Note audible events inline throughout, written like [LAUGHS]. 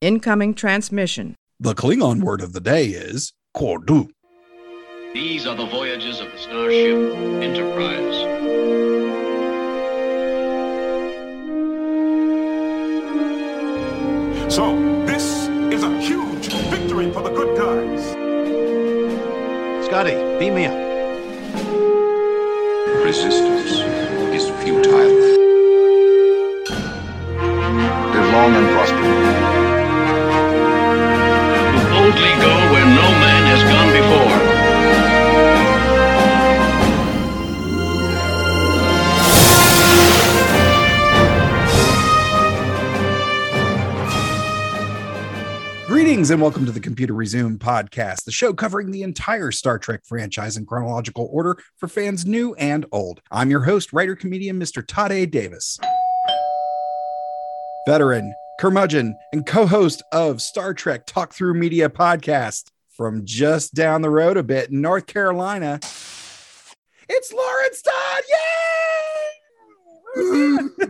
Incoming transmission. The Klingon word of the day is Kordu. These are the voyages of the starship Enterprise. So, this is a huge victory for the good guys. Scotty, beam me up. Resistance is futile. Live long and prosper. Who boldly go where no man has gone before. Greetings and welcome to the Computer Resume podcast, the show covering the entire Star Trek franchise in chronological order for fans new and old. I'm your host, writer comedian Mr. Todd A. Davis. Veteran, curmudgeon, and co host of Star Trek Talk Through Media podcast from just down the road a bit in North Carolina. It's Lawrence Todd. Yay!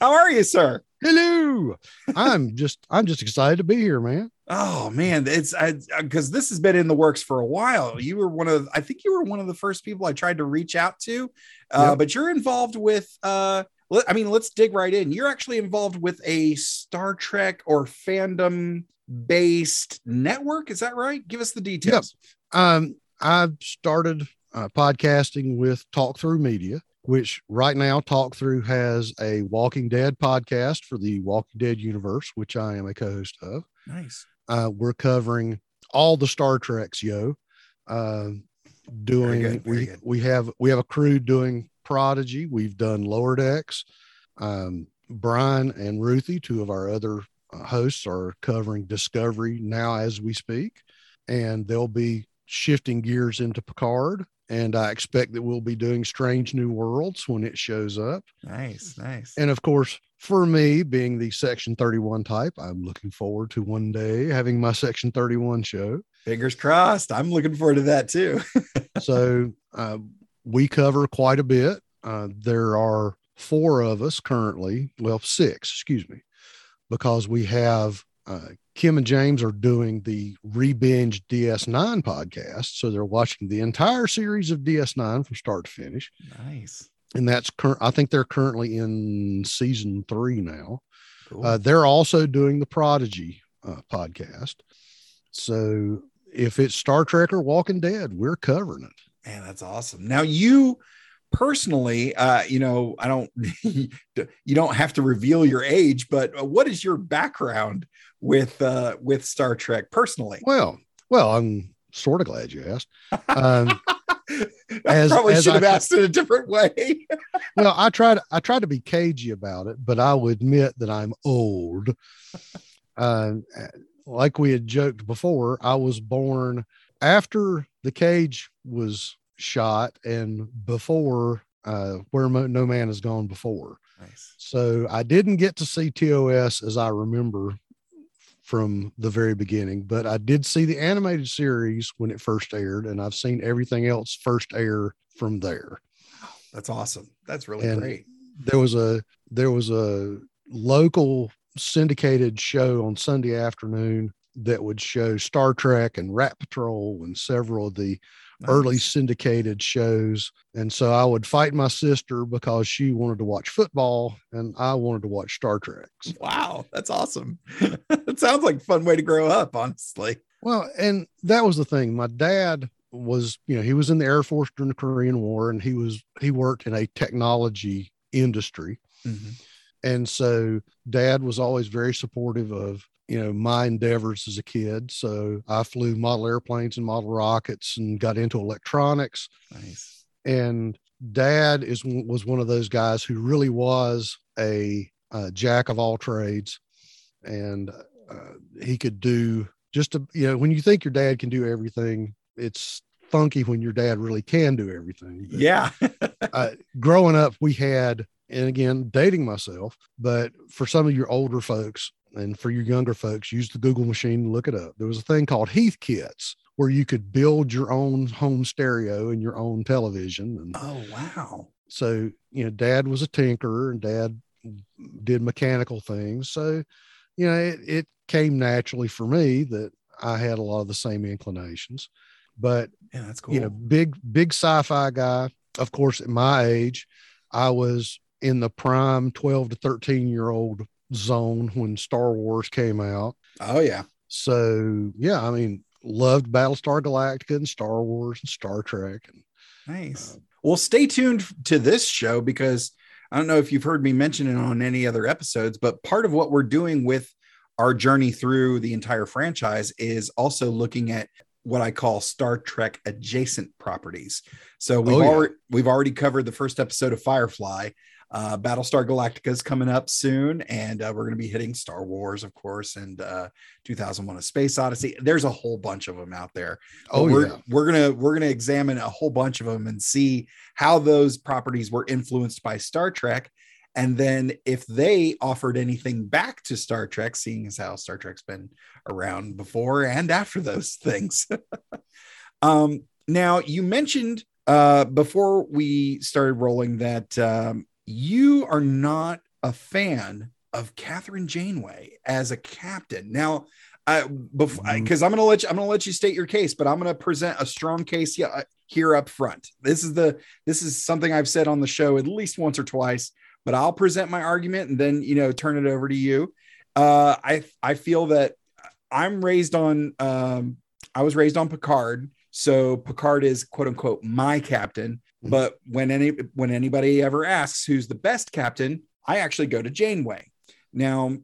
How are you, sir? Hello. I'm just I'm just excited to be here, man. Oh man, it's because this has been in the works for a while. You were one of, I think you were one of the first people I tried to reach out to, uh, Yep. but you're involved with. Uh, let- I mean, let's dig right in. You're actually involved with a Star Trek or fandom based network. Is that right? Give us the details. Um, I've started uh, podcasting with Talk Through Media, which right now Talk Through has a Walking Dead podcast for the Walking Dead universe, which I am a co-host of. Nice. Uh, we're covering all the Star Treks, yo. Uh, doing good, very we good. we have we have a crew doing Prodigy. We've done Lower Decks. Um, Brian and Ruthie, two of our other uh, hosts, are covering Discovery now as we speak, and they'll be shifting gears into Picard. And I expect that we'll be doing Strange New Worlds when it shows up. Nice. Nice. And of course, for me, being the Section 31 type, I'm looking forward to one day having my Section 31 show. Fingers crossed. I'm looking forward to that too. [LAUGHS] So uh, we cover quite a bit. Uh, there are four of us currently, well, six, excuse me, because we have uh, Kim and James are doing the Rebinge DS9 podcast. So they're watching the entire series of DS9 from start to finish. nice. And that's current, I think they're currently in season three now. Cool. Uh, they're also doing the Prodigy uh, podcast. So if it's Star Trek or Walking Dead, we're covering it. Man, that's awesome. Now you personally, uh, you know, I don't, [LAUGHS] you don't have to reveal your age, but uh, what is your background with uh, with Star Trek personally? Well, well, I'm sort of glad you asked. Um, [LAUGHS] I as- probably as should I have asked it a different way. [LAUGHS] well, I tried. I tried to be cagey about it, but I will admit that I'm old. Uh, like we had joked before, I was born after the cage was shot and before uh, where Mo- no man has gone before. nice. So I didn't get to see TOS as I remember from the very beginning, but I did see the animated series when it first aired, and I've seen everything else first air from there. That's awesome. That's really And- great. There was a there was a local syndicated show on Sunday afternoon that would show Star Trek and Rat Patrol and several of the early syndicated shows. And so I would fight my sister because she wanted to watch football and I wanted to watch Star Trek. Wow, that's awesome. [LAUGHS] it sounds like a fun way to grow up, honestly. Well, and that was the thing. My dad was, you know, he was in the Air Force during the Korean War and he was, he worked in a technology industry. Mm-hmm. And so dad was always very supportive of, you know, my endeavors as a kid. So I flew model airplanes and model rockets and got into electronics. Nice. and dad is was one of those guys who really was a, uh jack of all trades and uh, he could do just a, you know when you think your dad can do everything it's funky when your dad really can do everything But, Yeah. [LAUGHS] uh, growing up we had and again dating myself but for some of your older folks and for your younger folks use the google machine and look it up there was a thing called Heathkits where you could build your own home stereo and your own television and oh, wow. so you know dad was a tinkerer and dad did mechanical things so you know, it, it came naturally for me that I had a lot of the same inclinations. But Yeah, that's cool. you know, big big sci-fi guy. Of course, at my age, I was in the prime 12 to 13 year old zone when Star Wars came out. oh yeah. So yeah, I mean, loved Battlestar Galactica and Star Wars and Star Trek. And Nice. Uh, well, stay tuned to this show because I don't know if you've heard me mention it on any other episodes, but part of what we're doing with our journey through the entire franchise is also looking at what I call Star Trek adjacent properties. So we've Oh, yeah. already we've already covered the first episode of Firefly. Uh, Battlestar Galactica is coming up soon, and uh, we're going to be hitting Star Wars, of course, and uh, 2001: A Space Odyssey. There's a whole bunch of them out there. Oh we're yeah, we're gonna we're gonna examine a whole bunch of them and see how those properties were influenced by Star Trek, and then if they offered anything back to Star Trek, seeing as how Star Trek's been around before and after those [LAUGHS] things. [LAUGHS] um, now you mentioned uh, before we started rolling that um, you are not a fan of Kathryn Janeway as a captain. Now, because I'm gonna let you I'm gonna let you state your case, but I'm gonna present a strong case here, uh, here up front. This is the this is something I've said on the show at least once or twice, but I'll present my argument and then you know turn it over to you. Uh, I I feel that I'm raised on um, I was raised on Picard, so Picard is quote unquote my captain. Mhm. But when any when anybody ever asks who's the best captain, I actually go to Janeway. Now,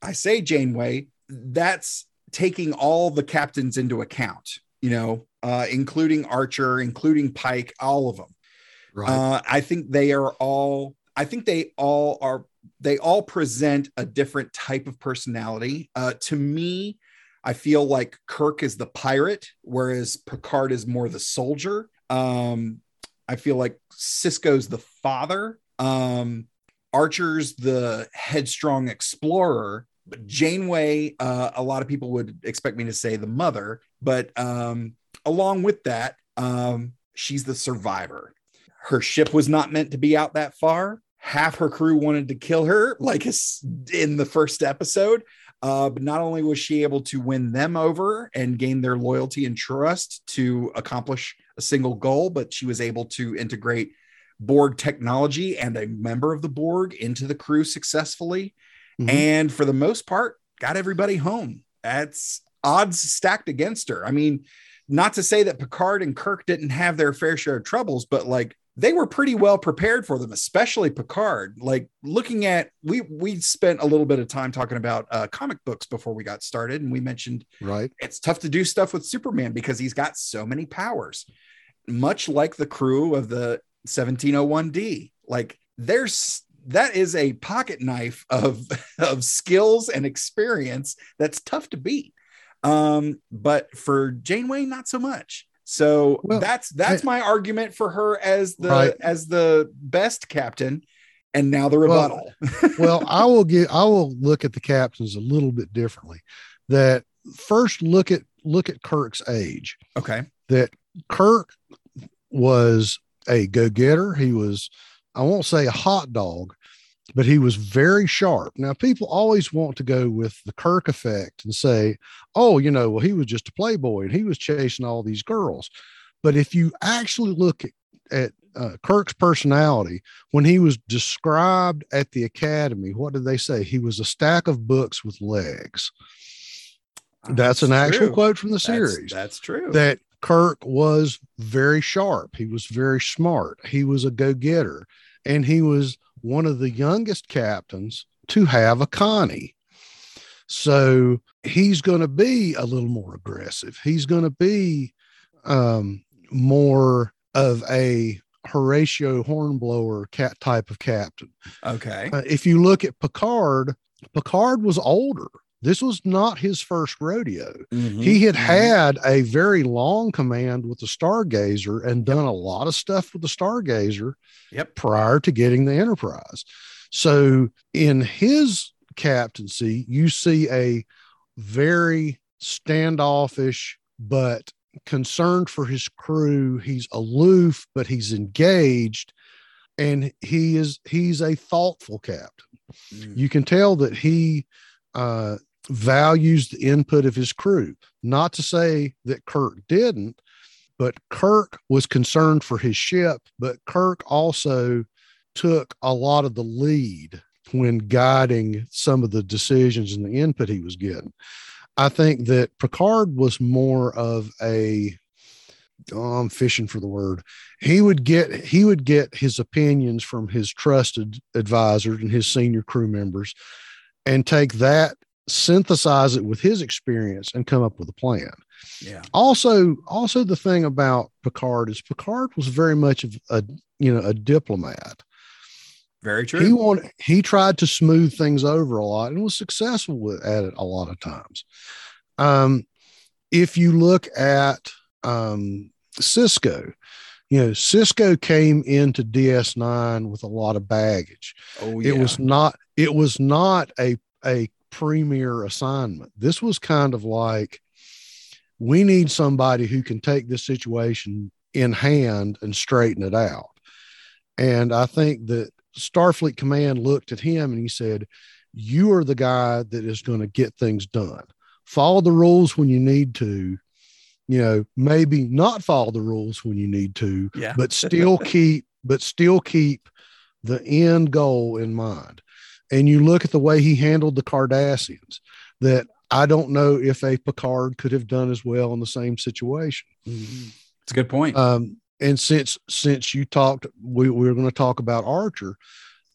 I say Janeway, that's taking all the captains into account, you know, uh, including Archer, including Pike, all of them. right. Uh, I think they are all. I think they all are. They all present a different type of personality. Uh, to me, I feel like Kirk is the pirate, whereas Picard is more the soldier. Um, I feel like Sisko's the father. Um, Archer's the headstrong explorer. But Janeway, uh, a lot of people would expect me to say the mother, but um, along with that, um, she's the survivor her ship was not meant to be out that far. Half her crew wanted to kill her, like in the first episode. Uh, but not only was she able to win them over and gain their loyalty and trust to accomplish a single goal, but she was able to integrate Borg technology and a member of the Borg into the crew successfully. Mhm. And for the most part, got everybody home. That's odds stacked against her. I mean, not to say that Picard and Kirk didn't have their fair share of troubles, but like they were pretty well prepared for them, especially Picard. Like looking at we we spent a little bit of time talking about uh, comic books before we got started, and we mentioned right. it's tough to do stuff with Superman because he's got so many powers, much like the crew of the 1701D. Like there's that is a pocket knife of [LAUGHS] of skills and experience that's tough to beat. Um, but for Janeway, not so much. So Well, that's that's I- my argument for her as the Right. as the best captain. And now the rebuttal. [LAUGHS] well, I will give I will look at the captains a little bit differently. That first look at look at Kirk's age. okay. That Kirk was a go-getter. He was, I won't say a hot dog, but he was very sharp. Now, people always want to go with the Kirk effect and say, oh, you know, well, he was just a playboy and he was chasing all these girls. But if you actually look at, at uh, Kirk's personality, when he was described at the academy, what did they say? He was a stack of books with legs. That's an actual true. quote from the That's- series That's, true. that Kirk was very sharp. He was very smart. He was a go getter. And he was one of the youngest captains to have a Connie. So he's going to be a little more aggressive. He's going to be um, more of a Horatio Hornblower cat type of captain. okay. Uh, if you look at Picard, Picard was older. This was not his first rodeo. He had Mhm. had a very long command with the Stargazer and done a lot of stuff with the Stargazer Yep. prior to getting the Enterprise. So in his captaincy, you see a very standoffish but concerned for his crew. He's aloof, but he's engaged, and he is he's a thoughtful captain Mm. you can tell that he uh, values the input of his crew. Not to say that Kirk didn't, but Kirk was concerned for his ship, but Kirk also took a lot of the lead when guiding some of the decisions and the input he was getting. I think that Picard was more of a oh, I'm fishing for the word. He would get he would get his opinions from his trusted advisors and his senior crew members and take that synthesize it with his experience and come up with a plan. Yeah. Also, also the thing about Picard is Picard was very much of a you know a diplomat. Very true. He wanted he tried to smooth things over a lot and was successful with, at it a lot of times. Um, if you look at um, Sisko, you know Sisko came into DS9 with a lot of baggage. oh, yeah. It was not it was not a a premier assignment. This was kind of like we need somebody who can take this situation in hand and straighten it out. And I think that Starfleet Command looked at him and he said, You are the guy that is going to get things done. Follow the rules when you need to, you know, maybe not follow the rules when you need to, Yeah. but still keep, but still keep the end goal in mind. And you look at the way he handled the Cardassians, that I don't know if a Picard could have done as well in the same situation. It's a good point. Um, and since since you talked, we, we were going to talk about Archer.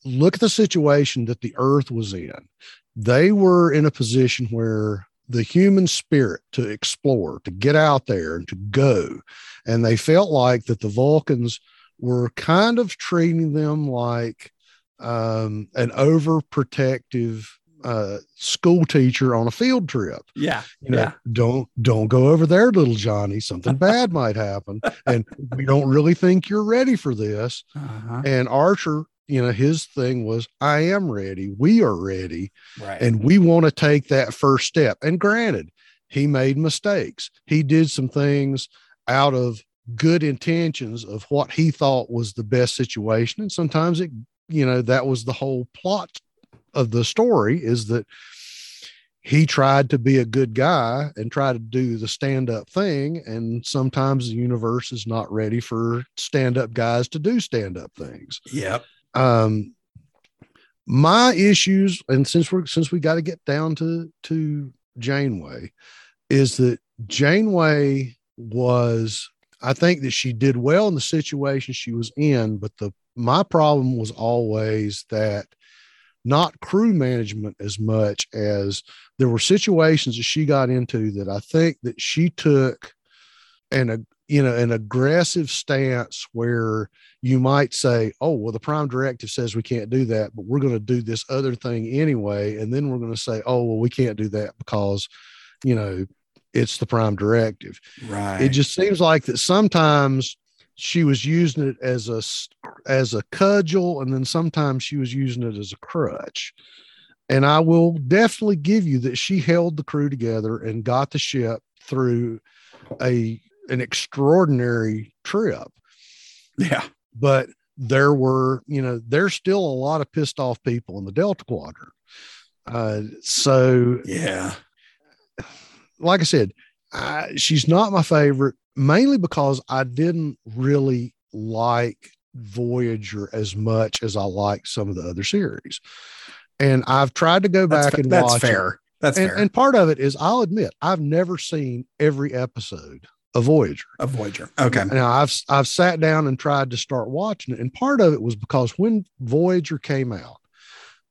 Look at the situation that the Earth was in. They were in a position where the human spirit to explore, to get out there and to go, and they felt like that the Vulcans were kind of treating them like um, an overprotective uh, school teacher on a field trip yeah. you know, don't don't go over there, little Johnny. Something [LAUGHS] bad might happen, and we don't really think you're ready for this. Uh-huh. And Archer, you know, his thing was, I am ready. We are ready, Right. and we want to take that first step. And granted, he made mistakes. He did some things out of good intentions of what he thought was the best situation, and sometimes it, you know, that was the whole plot of the story is that he tried to be a good guy and try to do the stand up thing. And sometimes the universe is not ready for stand up guys to do stand up things. yep. Um, my issues, and since we're since we got to get down to to Janeway, is that Janeway was I think that she did well in the situation she was in, but the my problem was always that not crew management as much as there were situations that she got into that I think that she took an a you know an aggressive stance where you might say, oh well, the prime directive says we can't do that, but we're going to do this other thing anyway, and then we're going to say, oh well, we can't do that because you know it's the prime directive. Right. It just seems like that sometimes she was using it as a as a cudgel, and then sometimes she was using it as a crutch. And I will definitely give you that she held the crew together and got the ship through a an extraordinary trip. yeah. But there were, you know, there's still a lot of pissed off people in the Delta Quadrant. Uh, so Yeah. like I said, I, she's not my favorite, mainly because I didn't really like Voyager as much as I like some of the other series. And I've tried to go That's, back and that's watch it. fair. That's And, fair. and part of it is, I'll admit, I've never seen every episode of Voyager. a Voyager. Okay. Now I've I've sat down and tried to start watching it, and part of it was because when Voyager came out,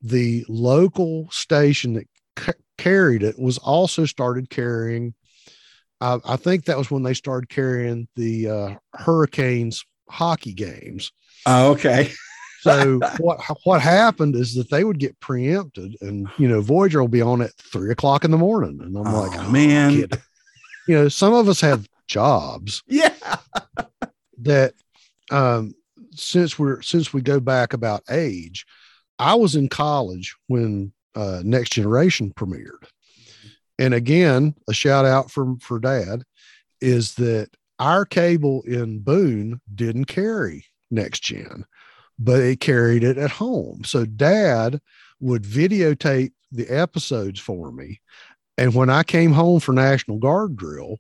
the local station that ca- carried it was also started carrying. I, I think that was when they started carrying the uh, Hurricanes hockey games. Oh, okay. [LAUGHS] So what what happened is that they would get preempted, and you know Voyager will be on at three o'clock in the morning, and I'm Oh, like, oh, man. kid. you know, some of us have jobs [LAUGHS] Yeah. that um since we're since we go back about age i was in college when uh next generation premiered and again a shout out from for dad is that our cable in boone didn't carry next gen but it carried it at home so dad would videotape the episodes for me. And when I came home for National Guard drill,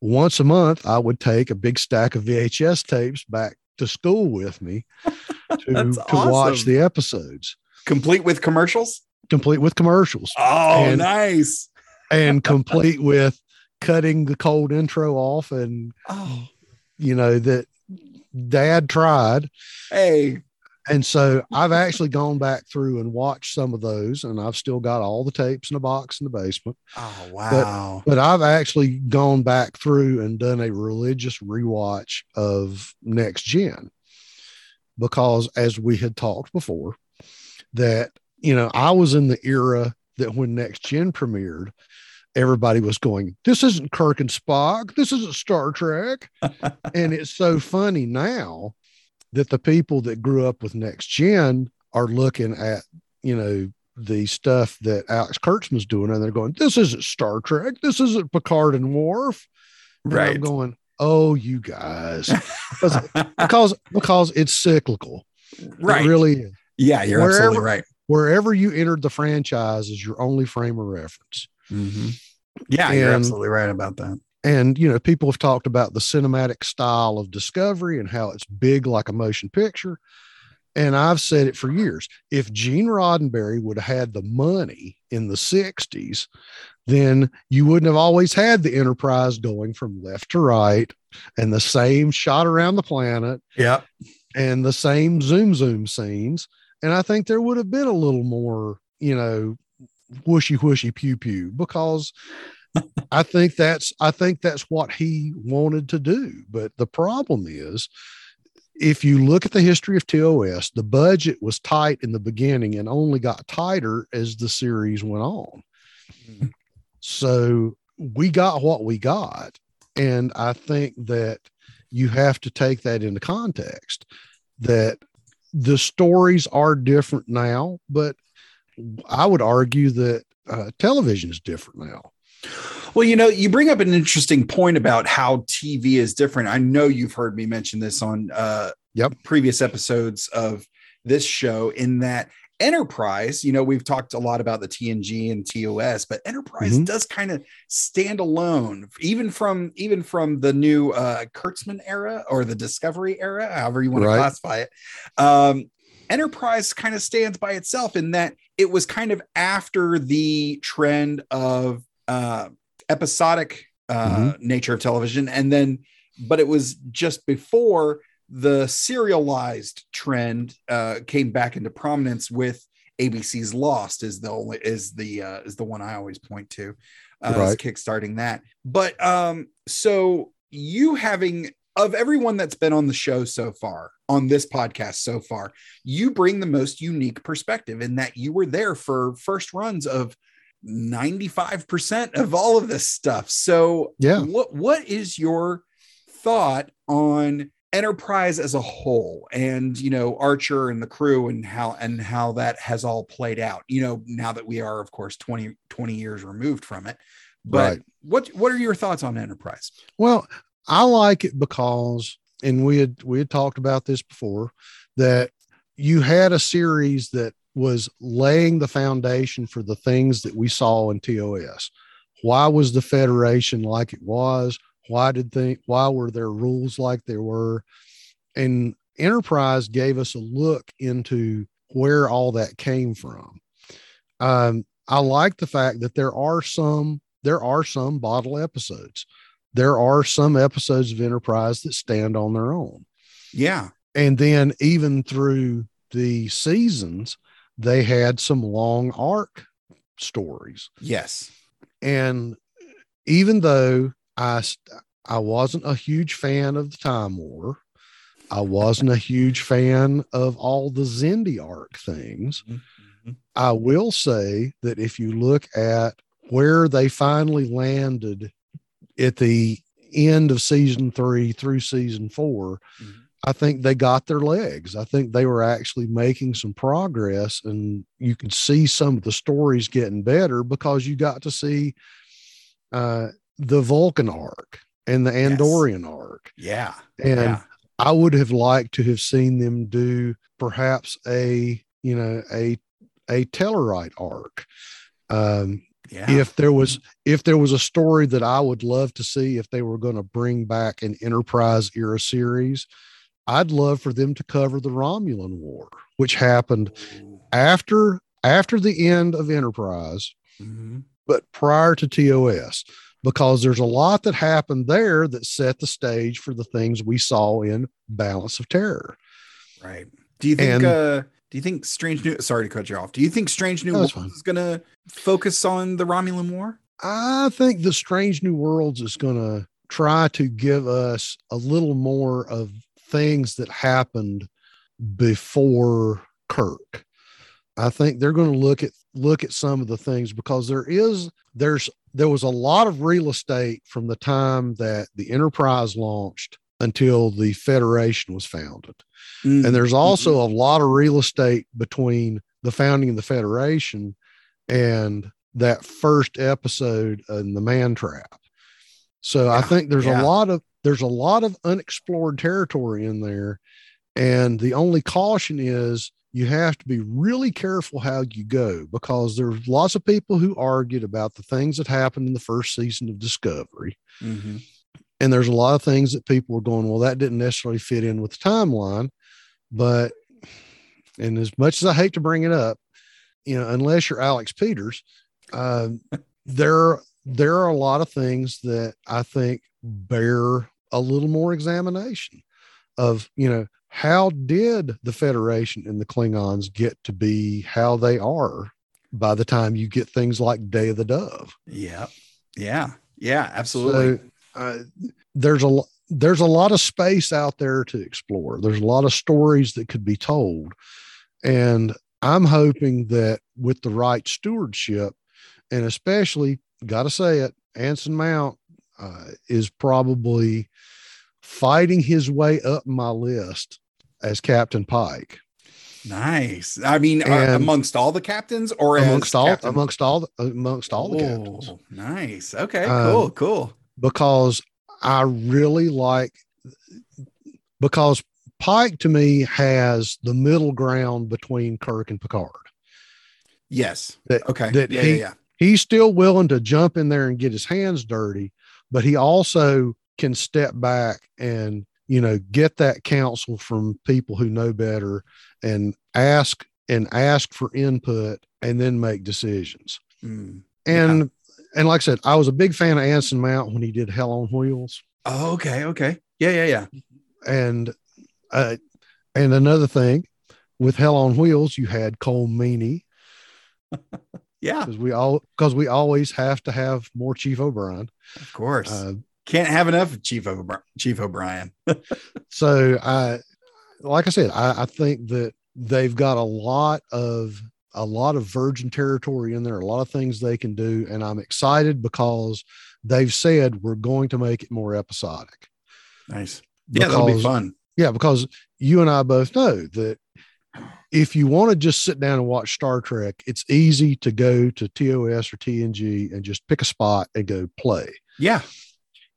once a month, I would take a big stack of VHS tapes back to school with me [LAUGHS] to, That's to watch the episodes, Complete with commercials. complete with commercials Oh, And- nice. And complete with cutting the cold intro off. And, Oh, you know, that dad tried. hey. And so I've actually gone back through and watched some of those, and I've still got all the tapes in a box in the basement. Oh, wow. But I've actually gone back through and done a religious rewatch of Next Gen because, as we had talked before, that, you know, I was in the era that when Next Gen premiered, everybody was going, This isn't Kirk and Spock. This isn't Star Trek. [LAUGHS] and it's so funny now that the people that grew up with Next Gen are looking at, you know, the stuff that Alex Kurtzman's doing, and they're going, "This isn't Star Trek. This isn't Picard and Worf." And right. I'm going, "Oh, you guys," because [LAUGHS] because, it's cyclical. right. It really is. yeah, you're Wherever- absolutely right. Wherever you entered the franchise is your only frame of reference. Mhm. Yeah, you're absolutely right about that. And you know, people have talked about the cinematic style of Discovery and how it's big like a motion picture. And I've said it for years. If Gene Roddenberry would have had the money in the 60s, then you wouldn't have always had the Enterprise going from left to right and the same shot around the planet Yep. and the same zoom zoom scenes. And I think there would have been a little more, you know, whooshy whooshy pew pew because [LAUGHS] I think that's I think that's what he wanted to do. But the problem is if you look at the history of TOS, the budget was tight in the beginning and only got tighter as the series went on. Mhm. So we got what we got. And I think that you have to take that into context that the stories are different now, but I would argue that uh, television is different now. Well, you know, you bring up an interesting point about how TV is different. I know you've heard me mention this on uh Yep. previous episodes of this show in that Enterprise, you know, we've talked a lot about the TNG and TOS, but Enterprise Mhm. does kind of stand alone, even from even from the new uh Kurtzman era or the Discovery era, however you want Right. to classify it. Um Enterprise kind of stands by itself in that it was kind of after the trend of uh, episodic uh, nature of television, and then, but it was just before the serialized trend uh, came back into prominence with ABC's Lost is the only is the uh, is the one I always point to uh, Right. kickstarting that. But um, so you having of everyone that's been on the show so far on this podcast so far, you bring the most unique perspective in that you were there for first runs of 95% of all of this stuff. So Yeah. what what is your thought on enterprise as a whole and you know archer and the crew and how and how that has all played out you know now that we are of course 20 20 years removed from it but Right. what what are your thoughts on enterprise Well, I like it because, and we had we had talked about this before, that you had a series that was laying the foundation for the things that we saw in TOS. Why was the Federation like it was? Why did they why were there rules like there were? And Enterprise gave us a look into where all that came from. Um, I like the fact that there are some there are some bottle episodes there are some episodes of Enterprise that stand on their own. yeah And then even through the seasons, they had some long arc stories. yes And even though I I wasn't a huge fan of the Time War, I wasn't a huge fan of all the Xindi arc things. Mhm. I will say that if you look at where they finally landed at the end of season three through season 4 Mhm. I think they got their legs. I think they were actually making some progress, and you could see some of the stories getting better because you got to see uh, the Vulcan arc and the Yes. Andorian arc. yeah And yeah I would have liked to have seen them do perhaps a you know a a Tellarite arc. Um, Yeah. if there was if there was a story that I would love to see if they were going to bring back an Enterprise era series, I'd love for them to cover the Romulan War, which happened after after the end of Enterprise, Mhm. but prior to TOS, because there's a lot that happened there that set the stage for the things we saw in Balance of Terror. Right. Do you think And- uh do you think Strange New sorry to cut you off. Do you think Strange New Worlds fine. is gonna focus on the Romulan War? I think the Strange New Worlds is going to try to give us a little more of things that happened before Kirk. I think they're going to look at look at some of the things because there is there's there was a lot of real estate from the time that the Enterprise launched until the Federation was founded. Mm-hmm. And there's also a lot of real estate between the founding of the Federation and that first episode in the Man Trap. So I think there's yeah. a lot of there's a lot of unexplored territory in there. And the only caution is you have to be really careful how you go because there's lots of people who argued about the things that happened in the first season of Discovery Mhm. And there's a lot of things that people were going, well, that didn't necessarily fit in with the timeline. But, and as much as I hate to bring it up, you know, unless you're Alex Peters, um, there there are a lot of things that I think bear a little more examination of, you know, how did the Federation and the Klingons get to be how they are by the time you get things like Day of the Dove? Yeah. Yeah. Yeah, absolutely. So, uh, there's a there's a lot of space out there to explore. There's a lot of stories that could be told, and I'm hoping that with the right stewardship, and especially got to say it, Anson Mount uh, is probably fighting his way up my list as Captain Pike nice. I mean, uh, amongst all the captains or amongst all Captain- amongst all the, amongst all the captains. Oh, Nice. Okay. Um, cool. Cool. Because I really like because Pike to me has the middle ground between Kirk and Picard. Yes. That, Okay. that yeah, he, yeah, yeah. he's still willing to jump in there and get his hands dirty, but he also can step back and you know get that counsel from people who know better and ask and ask for input and then make decisions. Mm. And and like I said, I was a big fan of Anson Mount when he did Hell on Wheels. Oh, okay. Okay. Yeah, yeah, yeah. and uh, and another thing with Hell on Wheels, you had Colm Meaney [LAUGHS] Yeah, because we all because we always have to have more Chief O'Brien. of course. Uh, Can't have enough of Chief O'Brien. Chief O'Brien. [LAUGHS] so I, like I said, I, I think that they've got a lot of a lot of virgin territory in there, a lot of things they can do, and I'm excited because they've said we're going to make it more episodic. Nice. Yeah, that'll be fun. Yeah, because you and I both know that if you want to just sit down and watch Star Trek, it's easy to go to TOS or TNG and just pick a spot and go play. Yeah.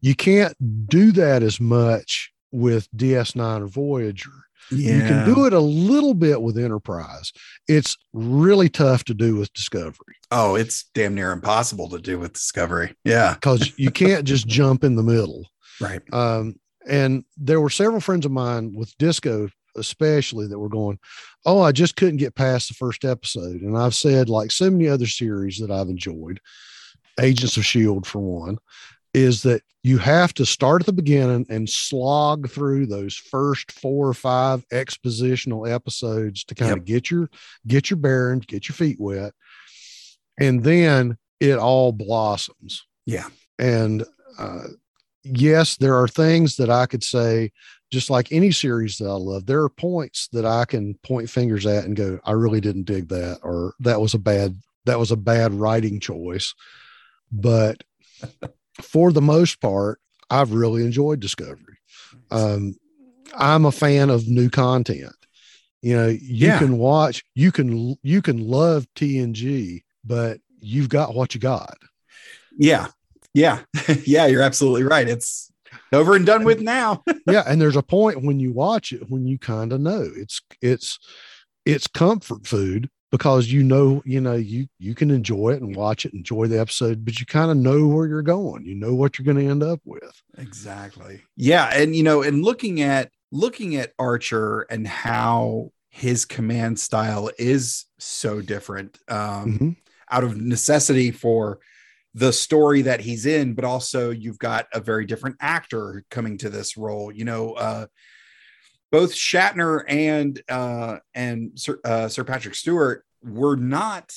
You can't do that as much with DS9 or Voyager. Yeah. You can do it a little bit with Enterprise. It's really tough to do with Discovery Oh, it's damn near impossible to do with Discovery. Yeah. because you can't just [LAUGHS] jump in the middle. Right. Um, and there were several friends of mine with disco, especially that were going, Oh, I just couldn't get past the first episode. And I've said, like so many other series that I've enjoyed, Agents of S.H.I.E.L.D., for one, is that you have to start at the beginning and slog through those first four or five expositional episodes to kind Yep. of get your get your bearings, get your feet wet, and then it all blossoms Yeah. and uh, yes, there are things that I could say, just like any series that I love, there are points that I can point fingers at and go, I really didn't dig that, or that was a bad, that was a bad writing choice. But [LAUGHS] for the most part, I've really enjoyed Discovery. Um, I'm a fan of new content. You know, you Yeah. can watch, you can, you can love TNG, but you've got what you got. Yeah. Yeah. [LAUGHS] yeah. You're absolutely right. It's over and done with now. [LAUGHS] yeah and there's a point when you watch it when you kind of know it's it's it's comfort food because you know, you know, you you can enjoy it and watch it, enjoy the episode, but you kind of know where you're going. You know what you're going to end up with. Exactly. Yeah, and you know, and looking at looking at Archer and how his command style is so different um, Mhm. out of necessity for the story that he's in, but also you've got a very different actor coming to this role. You know, uh, both Shatner and uh, and Sir, uh, Sir Patrick Stewart were not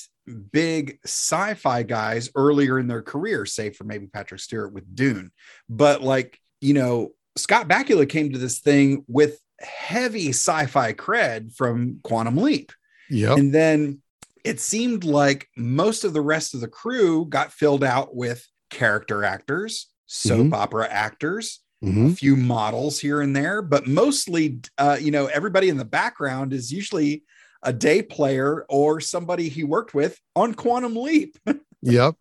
big sci-fi guys earlier in their career, save for maybe Patrick Stewart with Dune. But like you know, Scott Bakula came to this thing with heavy sci-fi cred from Quantum Leap. Yep. And then it seemed like most of the rest of the crew got filled out with character actors, soap opera actors, Mhm. a few models here and there, but mostly, uh, you know, everybody in the background is usually a day player or somebody he worked with on Quantum Leap. [LAUGHS] Yep.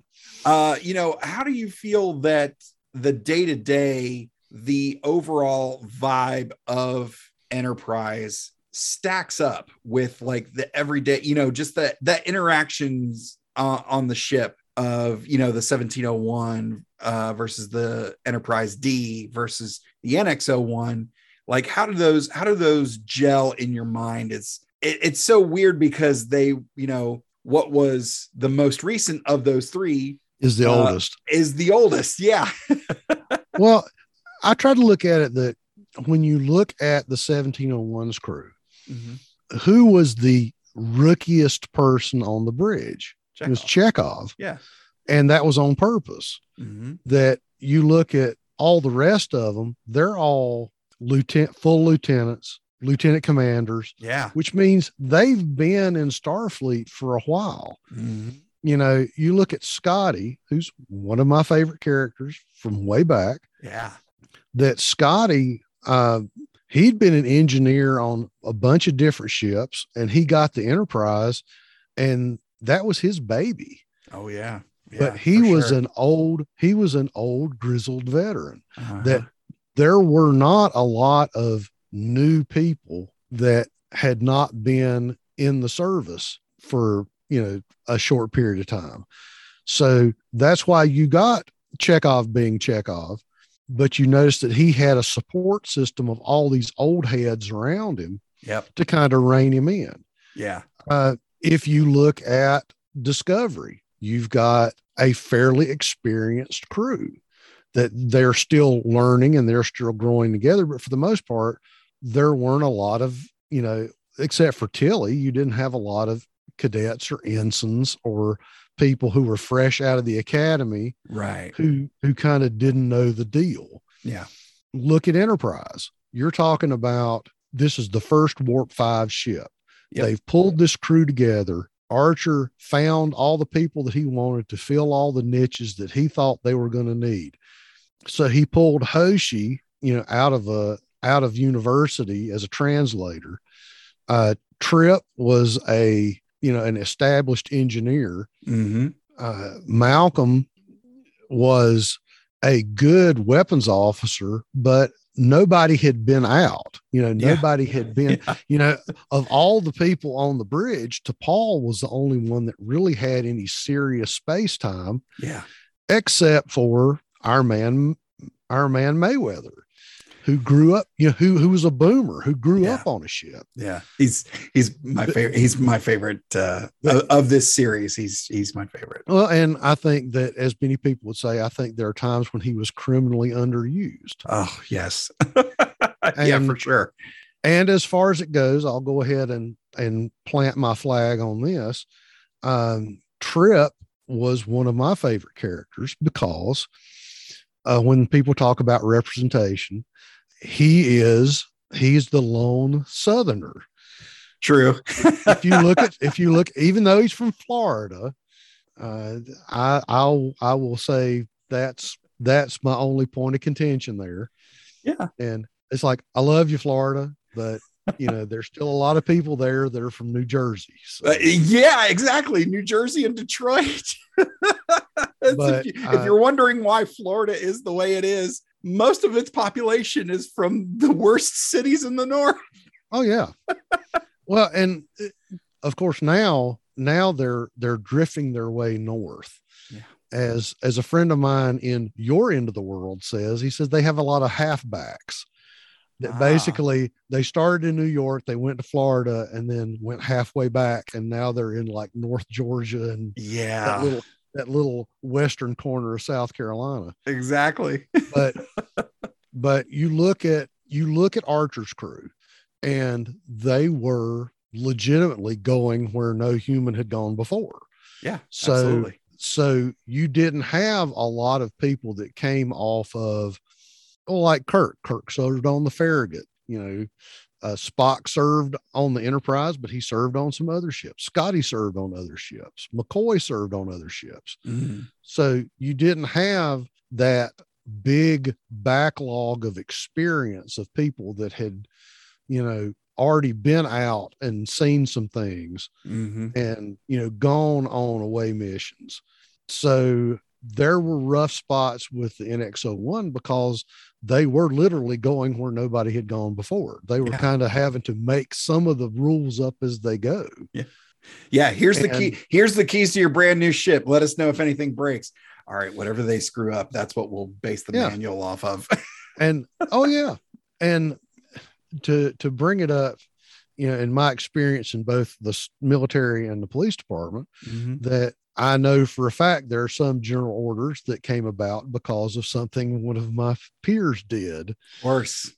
Uh, you know, how do you feel that the day to day, the overall vibe of Enterprise stacks up with like the everyday, you know, just that that interactions uh, on the ship of you know the 1701 uh, versus the Enterprise D versus the NX01. Like, how do those how do those gel in your mind? It's it, it's so weird because they, you know, what was the most recent of those three Is the Uh, oldest. is the oldest. Yeah. [LAUGHS] Well, I try to look at it that when you look at the 1701's crew, who was the rookiest person on the bridge? It was Chekov. Yeah. And that was on purpose. Mhm. That you look at all the rest of them, they're all lieutenant, full lieutenants, lieutenant commanders, Yeah. which means they've been in Starfleet for a while. Mhm. You know, you look at Scotty, who's one of my favorite characters from way back, Yeah. that Scotty, uh, he'd been an engineer on a bunch of different ships and he got the Enterprise and that was his baby. Oh yeah. Yeah, but he was sure. an old, he was an old grizzled veteran Uh-huh. that there were not a lot of new people that had not been in the service for you know a short period of time so that's why you got Chekov being Chekov but you notice that he had a support system of all these old heads around him Yep. to kind of rein him in Yeah. uh, if you look at Discovery, you've got a fairly experienced crew that they're still learning and they're still growing together. But for the most part, there weren't a lot of, you know, except for Tilly, you didn't have a lot of cadets or ensigns or people who were fresh out of the academy Right. who who kind of didn't know the deal Yeah. look at Enterprise. You're talking about this is the first Warp 5 ship. Yep. They've pulled this crew together. Archer found all the people that he wanted to fill all the niches that he thought they were going to need. So he pulled Hoshi, you know, out of a out of university as a translator. Uh, Trip was a you know an established engineer hmm uh, Malcolm was a good weapons officer, but nobody had been out. You know, Yeah. nobody had been, [LAUGHS] Yeah. you know, of all the people on the bridge, T'Pol was the only one that really had any serious space time, Yeah. except for our man, our man Mayweather, who grew up, you know, who who was a boomer, who grew Yeah. up on a ship. Yeah. He's he's my favorite. He's my favorite uh, of, of this series. He's he's my favorite. Well, and I think that as many people would say, I think there are times when he was criminally underused. Oh yes. [LAUGHS] yeah, for sure. And as far as it goes, I'll go ahead and and plant my flag on this. Um, Trip was one of my favorite characters because uh, when people talk about representation, he is he's the lone Southerner. True. [LAUGHS] If you look at if you look, even though he's from Florida, uh, I I'll I will say that's that's my only point of contention there. Yeah. And it's like, I love you, Florida, but you know, there's still a lot of people there that are from New Jersey. So, Uh, yeah, exactly. New Jersey and Detroit. [LAUGHS] But, if, you, uh, if you're wondering why Florida is the way it is, most of its population is from the worst cities in the north. oh yeah. well, and uh, of course now now they're they're drifting their way north. Yeah. As as a friend of mine in your end of the world says, he says they have a lot of halfbacks that Ah. basically they started in New York, they went to Florida, and then went halfway back, and now they're in like North Georgia and yeah, that little that little western corner of South Carolina. exactly. But [LAUGHS] but you look at you look at Archer's crew, and they were legitimately going where no human had gone before. Yeah, So- absolutely. So you didn't have a lot of people that came off of, like Kirk. Kirk served on the Farragut. You know, uh, Spock served on the Enterprise, but he served on some other ships. Scotty served on other ships. McCoy served on other ships. Mhm. So you didn't have that big backlog of experience of people that had, you know, already been out and seen some things Mhm. and, you know, gone on away missions. So there were rough spots with the NX01 because they were literally going where nobody had gone before. They were Yeah. kind of having to make some of the rules up as they go. Yeah, Yeah, here's the key. Here's the keys to your brand new ship. Let us know if anything breaks. All right, whatever they screw up, that's what we'll base the Yeah. manual off of. [LAUGHS] and oh yeah and to to bring it up you know in my experience in both the military and the police department mm-hmm. that i know for a fact there are some general orders that came about because of something one of my peers did Worse.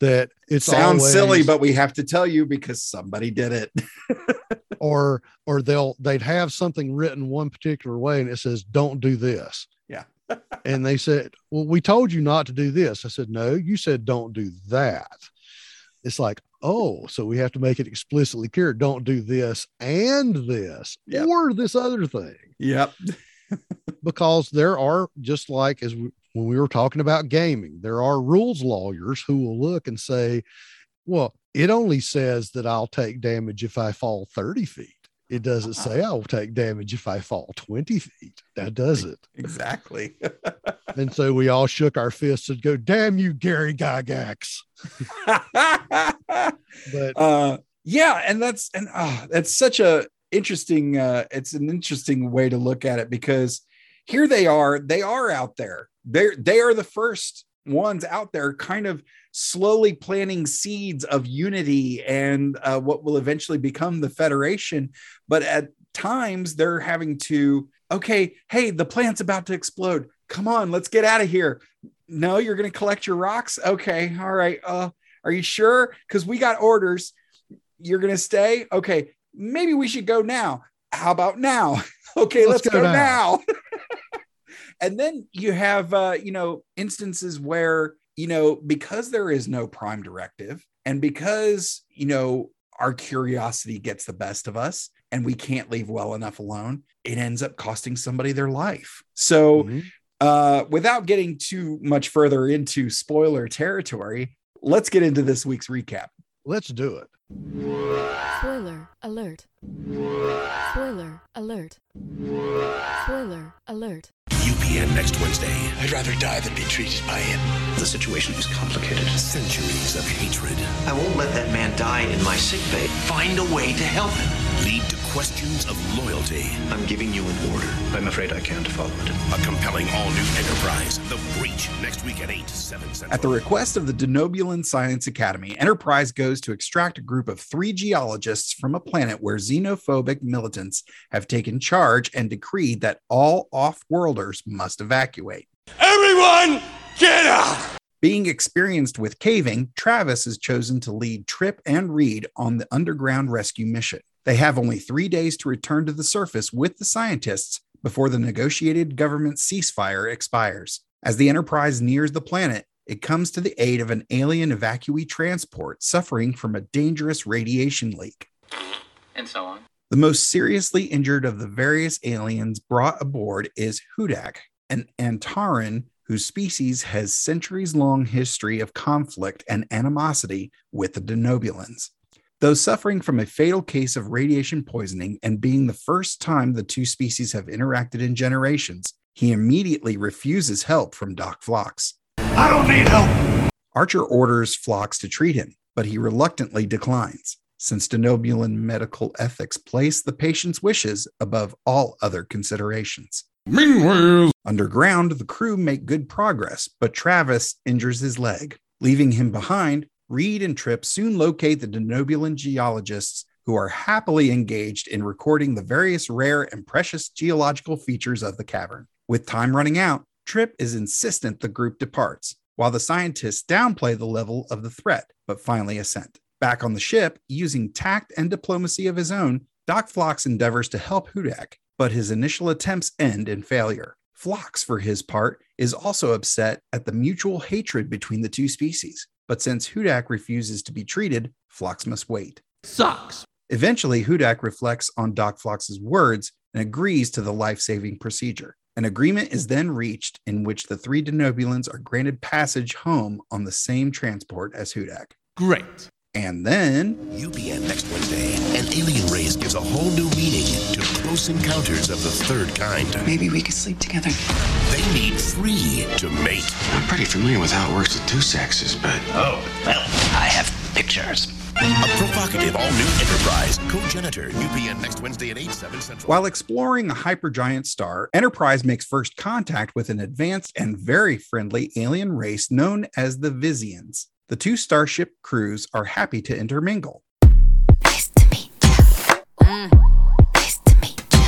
that it Sounds silly, but we have to tell you because somebody did it. [LAUGHS] or or they'll they'd have something written one particular way and it says don't do this Yeah. [LAUGHS] and they said well we told you not to do this i said no you said don't do that it's like oh so we have to make it explicitly clear don't do this and this Yep. or this other thing Yep. [LAUGHS] because there are just like as we, when we were talking about gaming there are rules lawyers who will look and say well it only says that i'll take damage if i fall 30 feet it doesn't say i'll take damage if i fall 20 feet. That does it. Exactly. [LAUGHS] and so we all shook our fists and go damn you gary gygax. [LAUGHS] But uh yeah and that's and uh that's such a interesting uh it's an interesting way to look at it because here they are they are out there. They're they are the first ones out there kind of slowly planting seeds of unity and uh, what will eventually become the federation. But at times they're having to okay hey the plant's about to explode. Come on let's get out of here. No you're going to collect your rocks? Okay all right uh are you sure? Because we got orders. You're going to stay? Okay maybe we should go now. How about now? [LAUGHS] Okay let's, Let's go, go now, [LAUGHS] and then you have uh you know instances where you know because there is no prime directive and because you know our curiosity gets the best of us and we can't leave well enough alone it ends up costing somebody their life so Mhm. uh, without getting too much further into spoiler territory, let's get into this week's recap. let's do it Spoiler alert. Spoiler alert. Spoiler alert. UPN next Wednesday. I'd rather die than be treated by him. The situation is complicated. Centuries of hatred I won't let that man die in my sickbay. Find a way to help him. Lead to questions of loyalty. I'm giving you an order. I'm afraid I can't follow it. A compelling all-new Enterprise, The Breach, next week at 8, 7 Central. At the request of the Denobulan Science Academy, Enterprise goes to extract a group of three geologists from a planet where xenophobic militants have taken charge and decreed that all off worlders must evacuate. Everyone, get out! Being experienced with caving, Travis is chosen to lead Trip and Reed on the underground rescue mission. They have only three days to return to the surface with the scientists before the negotiated government ceasefire expires. As the Enterprise nears the planet, it comes to the aid of an alien evacuee transport suffering from a dangerous radiation leak. And so on. The most seriously injured of the various aliens brought aboard is Hudak, an Antaran whose species has centuries long history of conflict and animosity with the Denobulans. Though suffering from a fatal case of radiation poisoning and being the first time the two species have interacted in generations, he immediately refuses help from Doc Phlox. I don't need help. Archer orders Phlox to treat him, but he reluctantly declines. since denobulan medical ethics place the patient's wishes above all other considerations. Meanwhile, Underground, the crew make good progress, but Travis injures his leg. Leaving him behind, Reed and Trip soon locate the denobulan geologists who are happily engaged in recording the various rare and precious geological features of the cavern. With time running out, Trip is insistent the group departs, while the scientists downplay the level of the threat, but finally assent. Back on the ship, using tact and diplomacy of his own, Doc Phlox endeavors to help Hudak, but his initial attempts end in failure. Phlox, for his part, is also upset at the mutual hatred between the two species, but since Hudak refuses to be treated, Phlox must wait. sucks. Eventually, Hudak reflects on Doc Phlox's words and agrees to the life saving procedure. An agreement is then reached in which the three denobulans are granted passage home on the same transport as Hudak. Great. And then, UPN next Wednesday. An alien race gives a whole new meaning to close encounters of the third kind. Maybe we could sleep together. They need three to mate. I'm pretty familiar with how it works with two sexes, but Oh, well, I have pictures. A provocative all-new Enterprise. Co-Genitor. UPN next Wednesday at 8, 7 Central. while exploring a hypergiant star, Enterprise makes first contact with an advanced and very friendly alien race known as the Vizians. The two starship crews are happy to intermingle. Nice to meet you. Mm. Nice to meet you.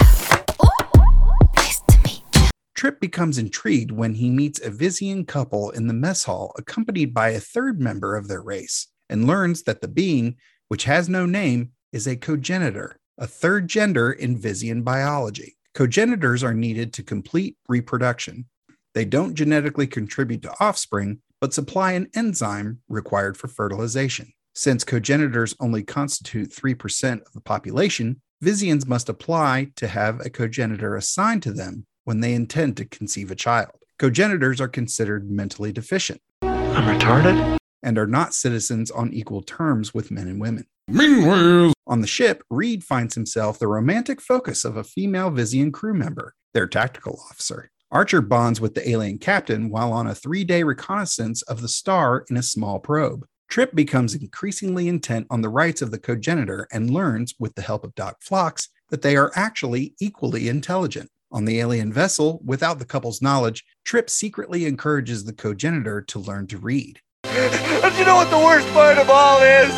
Nice to meet you. Trip becomes intrigued when he meets a Visian couple in the mess hall, accompanied by a third member of their race, and learns that the being, which has no name, is a cogenitor, a third gender in Visian biology. Cogenitors are needed to complete reproduction. They don't genetically contribute to offspring, but supply an enzyme required for fertilization. Since cogenitors only constitute 3% of the population, Vizians must apply to have a cogenitor assigned to them when they intend to conceive a child. Cogenitors are considered mentally deficient I'm retarded. and are not citizens on equal terms with men and women. Meanwhile, On the ship, Reed finds himself the romantic focus of a female Vizian crew member, their tactical officer. Archer bonds with the alien captain while on a three day reconnaissance of the star in a small probe. Trip becomes increasingly intent on the rights of the cogenitor and learns, with the help of Doc Phlox, that they are actually equally intelligent. On the alien vessel, without the couple's knowledge, Trip secretly encourages the cogenitor to learn to read. But you know what the worst part of all is?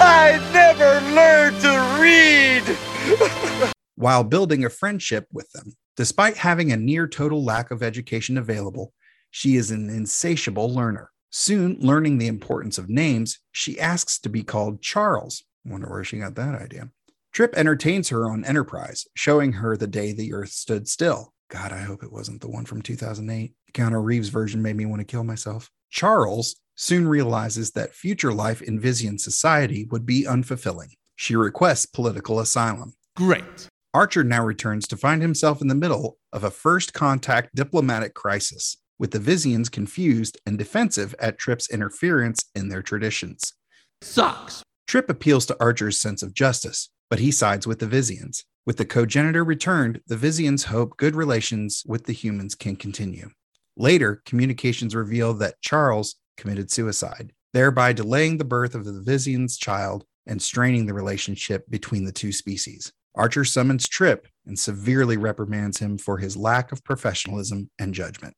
I never learned to read. [LAUGHS] while building a friendship with them. Despite having a near total lack of education available, she is an insatiable learner. Soon, learning the importance of names, she asks to be called Charles. Wonder where she got that idea. Trip entertains her on Enterprise, showing her the day the Earth stood still. God, I hope it wasn't the one from 2008. Keanu Reeves' version made me want to kill myself. Charles soon realizes that future life in Vizian society would be unfulfilling. She requests political asylum. great. Archer now returns to find himself in the middle of a first contact diplomatic crisis, with the Vizians confused and defensive at Trip's interference in their traditions. Sucks. Trip appeals to Archer's sense of justice, but he sides with the Vizians. With the cogenitor returned, the Vizians hope good relations with the humans can continue. Later, communications reveal that Charles committed suicide, thereby delaying the birth of the Vizian's child and straining the relationship between the two species. Archer summons Trip and severely reprimands him for his lack of professionalism and judgment.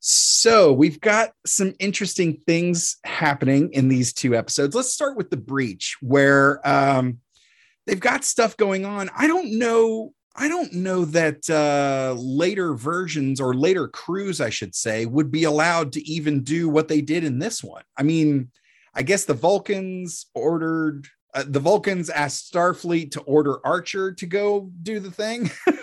So, we've got some interesting things happening in these two episodes. Let's start with the breach, where um, they've got stuff going on. I don't know. I don't know that uh, later versions or later crews, I should say, would be allowed to even do what they did in this one. I mean, I guess the Vulcans ordered uh, the Vulcans asked Starfleet to order Archer to go do the thing. [LAUGHS]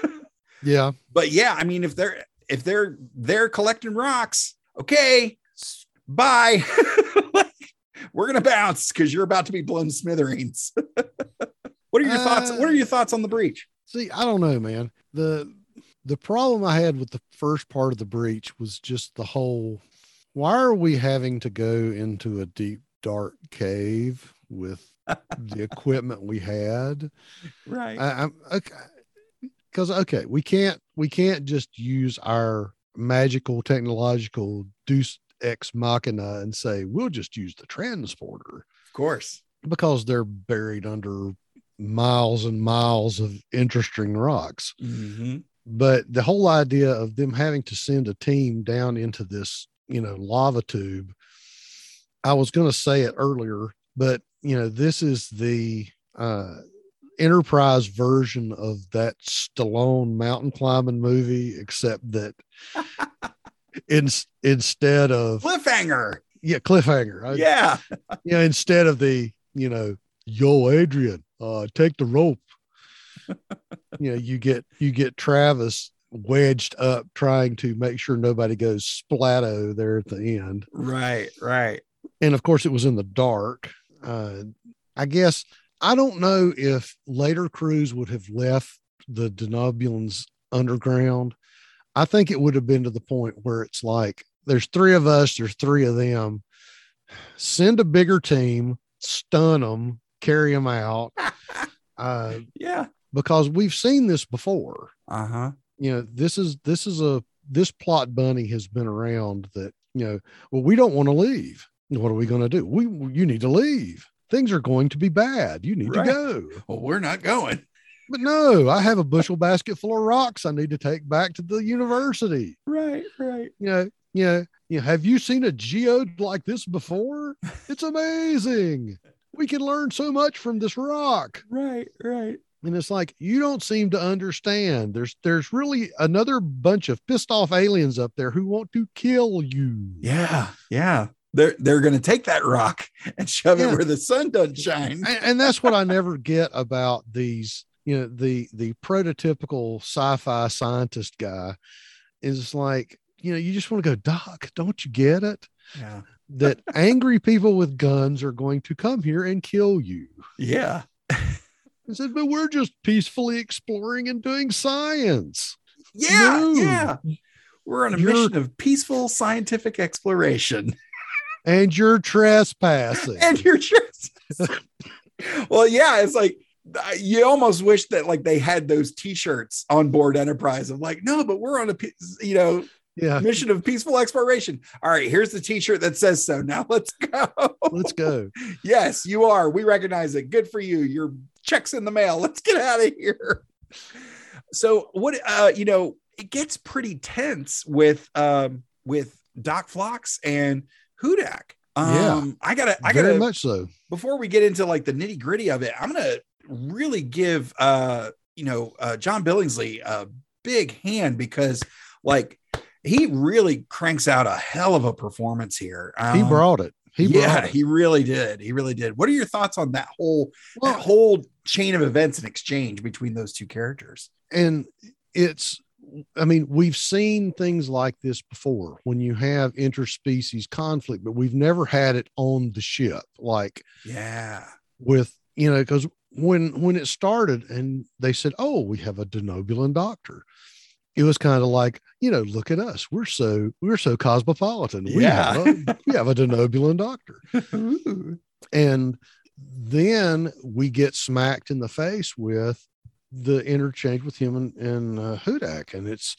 Yeah. but yeah, I mean, if they're if they're they're collecting rocks, okay, bye. [LAUGHS] Like, we're gonna bounce because you're about to be blown smithereens. [LAUGHS] what are your thoughts? What are your thoughts on the breach? See, I don't know, man. The the problem I had with the first part of the breach was just the whole why are we having to go into a deep dark cave with the equipment we had? Right. I, okay because okay, we can't we can't just use our magical technological Deus ex machina and say we'll just use the transporter. of course. because they're buried under miles and miles of interesting rocks. Mhm. But the whole idea of them having to send a team down into this, you know, lava tube, I was going to say it earlier, but you know, this is the uh, enterprise version of that Stallone mountain climbing movie, except that [LAUGHS] in, instead of Cliffhanger. yeah, cliffhanger. I- Yeah. you know, instead of the, you know, yo, Adrian, uh, take the rope. [LAUGHS] you know, you get you get Travis wedged up trying to make sure nobody goes splatto there at the end. Right. Right. And of course it was in the dark. Uh I guess I don't know if later crews would have left the Denobulans underground. I think it would have been to the point where it's like there's three of us, there's three of them. Send a bigger team, stun them, carry them out. [LAUGHS] uh, Yeah. because we've seen this before. Uh huh. You know, this is this is a this plot bunny has been around that, you know, well, we don't want to leave. What are we going to do? We you need to leave. Things are going to be bad. You need Right. to go. Well, we're not going. But no, I have a bushel basket full of rocks I need to take back to the university. Right. Right. You know, you know, you know, have you seen a geode like this before? [LAUGHS] It's amazing. We can learn so much from this rock. Right. Right. And it's like you don't seem to understand. There's there's really another bunch of pissed off aliens up there who want to kill you. Yeah. Yeah. They're they're gonna take that rock and shove Yeah. it where the sun doesn't shine. and, and that's what I never get about these, you know, the the prototypical sci-fi scientist guy is like, you know, you just want to go, Doc, don't you get it? Yeah. That angry people with guns are going to come here and kill you. Yeah. I said, but we're just peacefully exploring and doing science. Yeah. No. Yeah. We're on a You're- mission of peaceful scientific exploration. And you're trespassing. [LAUGHS] and you're just [LAUGHS] well yeah it's like you almost wish that like they had those t-shirts on board enterprise of like no but we're on a you know yeah, mission of peaceful exploration. All right here's the t-shirt that says so. Now let's go. Let's go. [LAUGHS] yes you are. We recognize it. Good for you. Your checks in the mail. Let's get out of here. So what uh you know it gets pretty tense with um with doc Phlox and hudak um Yeah. i gotta i Very gotta much so. before we get into like the nitty gritty of it, I'm gonna really give uh you know uh John Billingsley a big hand because like he really cranks out a hell of a performance here. He Um, brought it. He yeah, it. he really did. He really did. What are your thoughts on that whole Well- that whole chain of events and exchange between those two characters? and it's i mean we've seen things like this before when you have interspecies conflict but we've never had it on the ship like Yeah. with you know because when when it started and they said oh we have a denobulan doctor it was kind of like you know look at us we're so we're so cosmopolitan we Yeah. have a, we have a denobulan doctor Ooh. [LAUGHS] and then we get smacked in the face with the interchange with him and, and uh, Hudak. And it's,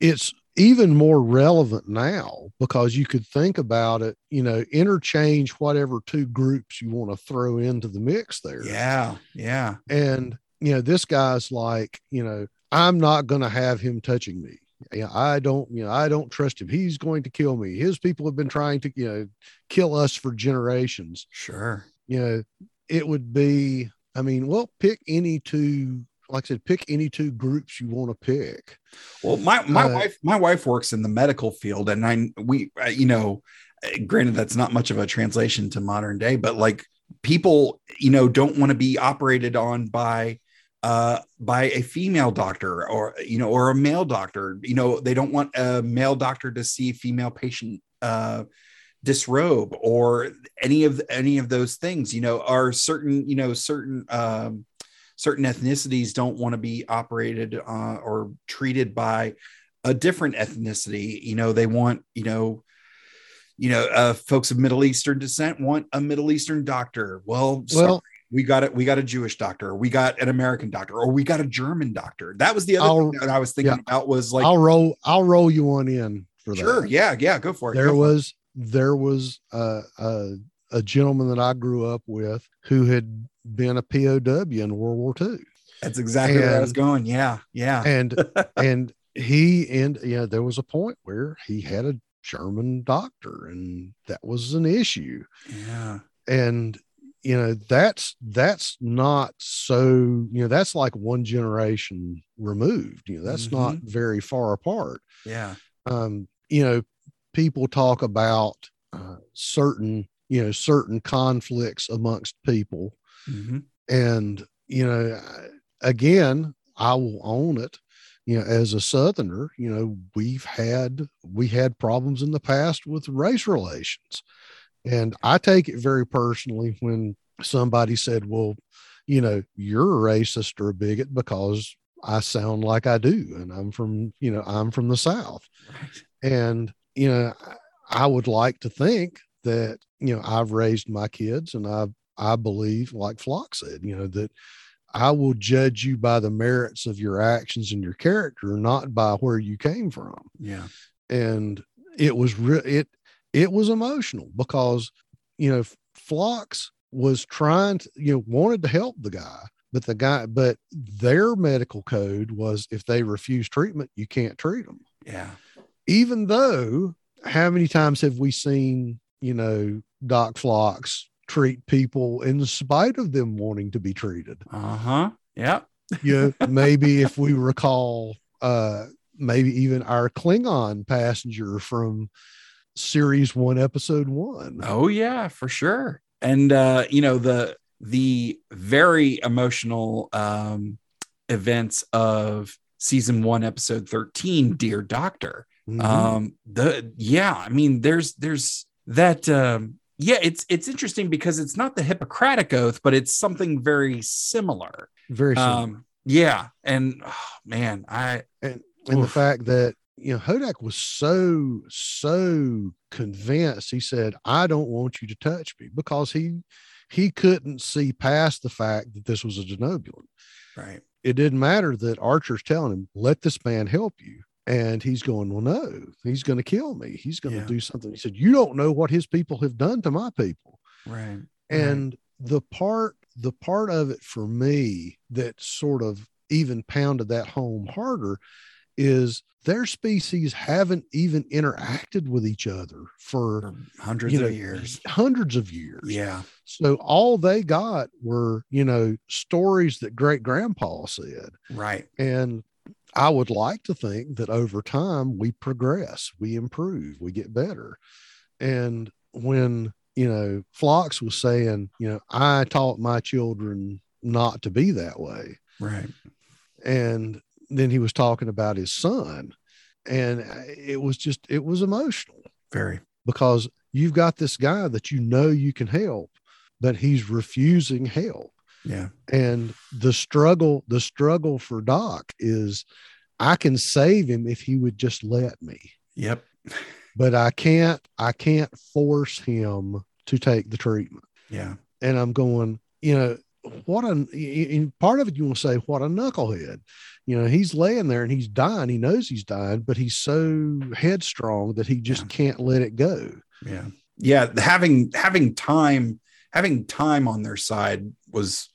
it's even more relevant now because you could think about it, you know, interchange whatever two groups you want to throw into the mix there. Yeah. Yeah. And, you know, this guy's like, you know, I'm not going to have him touching me. Yeah, I don't, you know, I don't trust him. He's going to kill me. His people have been trying to, you know, kill us for generations Sure. you know, it would be, I mean, well, pick any two, like I said, pick any two groups you want to pick. Well, my my Uh, wife my wife works in the medical field, and I we uh, you know, uh, granted that's not much of a translation to modern day, but like people you know don't want to be operated on by uh by a female doctor or you know or a male doctor you know they don't want a male doctor to see female patient uh disrobe or any of any of those things you know are certain you know certain um certain ethnicities don't want to be operated uh, or treated by a different ethnicity you know they want you know you know uh, folks of middle eastern descent want a middle eastern doctor well sorry, Well- we got it we got a jewish doctor we got an american doctor or we got a german doctor that was the other I'll- thing that i was thinking yeah. about was like I'll roll, I'll roll you one in for sure that. yeah yeah go for it There was, there was uh, uh, a gentleman that I grew up with who had been a POW in World War II. That's exactly where I was going. Yeah. Yeah. And [LAUGHS] and he and you know there was a point where he had a German doctor and that was an issue. yeah. And you know that's that's not so you know that's like one generation removed. You know that's not very far apart. Yeah. um, you know, people talk about uh, certain, you know, certain conflicts amongst people. Mhm. And, you know, again, I will own it. You know, as a Southerner, you know, we've had we had problems in the past with race relations, and I take it very personally when somebody said, "Well, you know, you're a racist or a bigot because I sound like I do, and I'm from, you know, I'm from the South." And, you know, I- would like to think that, you know, I've raised my kids and I, I believe, like Phlox said, you know, that I will judge you by the merits of your actions and your character, not by where you came from. Yeah. And it was real, it, it was emotional because, you know, Phlox was trying to, you know, wanted to help the guy, but the guy, but their medical code was if they refuse treatment, you can't treat them Yeah. Even though how many times have we seen you know doc Phlox treat people in spite of them wanting to be treated Uh-huh. Yeah. you know [LAUGHS] maybe if we recall uh maybe even our klingon passenger from series one episode one Oh yeah, for sure. And uh, you know, the the very emotional um events of season one, episode 13, Dear Doctor. Mhm. Um, the yeah, I mean, there's there's that um yeah, it's it's interesting because it's not the Hippocratic oath, but it's something very similar. very similar. Um, yeah, and oh, man, I and and the fact that you know Hudak was so so convinced he said I don't want you to touch me because he he couldn't see past the fact that this was a denobulant. right, It didn't matter that Archer's telling him let this man help you and he's going well no he's going to kill me. He's going to Yeah. do something. He said you don't know what his people have done to my people. Right, and the part the part of it for me that sort of even pounded that home harder is their species haven't even interacted with each other for for hundreds you know of years. hundreds of years. Yeah, so all they got were you know stories that great grandpa said. Right, and I would like to think that over time we progress, we improve, we get better. And when, you know, Phlox was saying, you know, I taught my children not to be that way. right. And then he was talking about his son. And uh, it was just, it was emotional Very. because you've got this guy that you know you can help, but he's refusing help Yeah. and the struggle the struggle for doc is i can save him if he would just let me Yep. but i can't i can't force him to take the treatment Yeah. and i'm going you know what a in part of it you want to say what a knucklehead you know he's laying there and he's dying he knows he's dying but he's so headstrong that he just can't let it go Yeah. Yeah. Having having time having time on their side was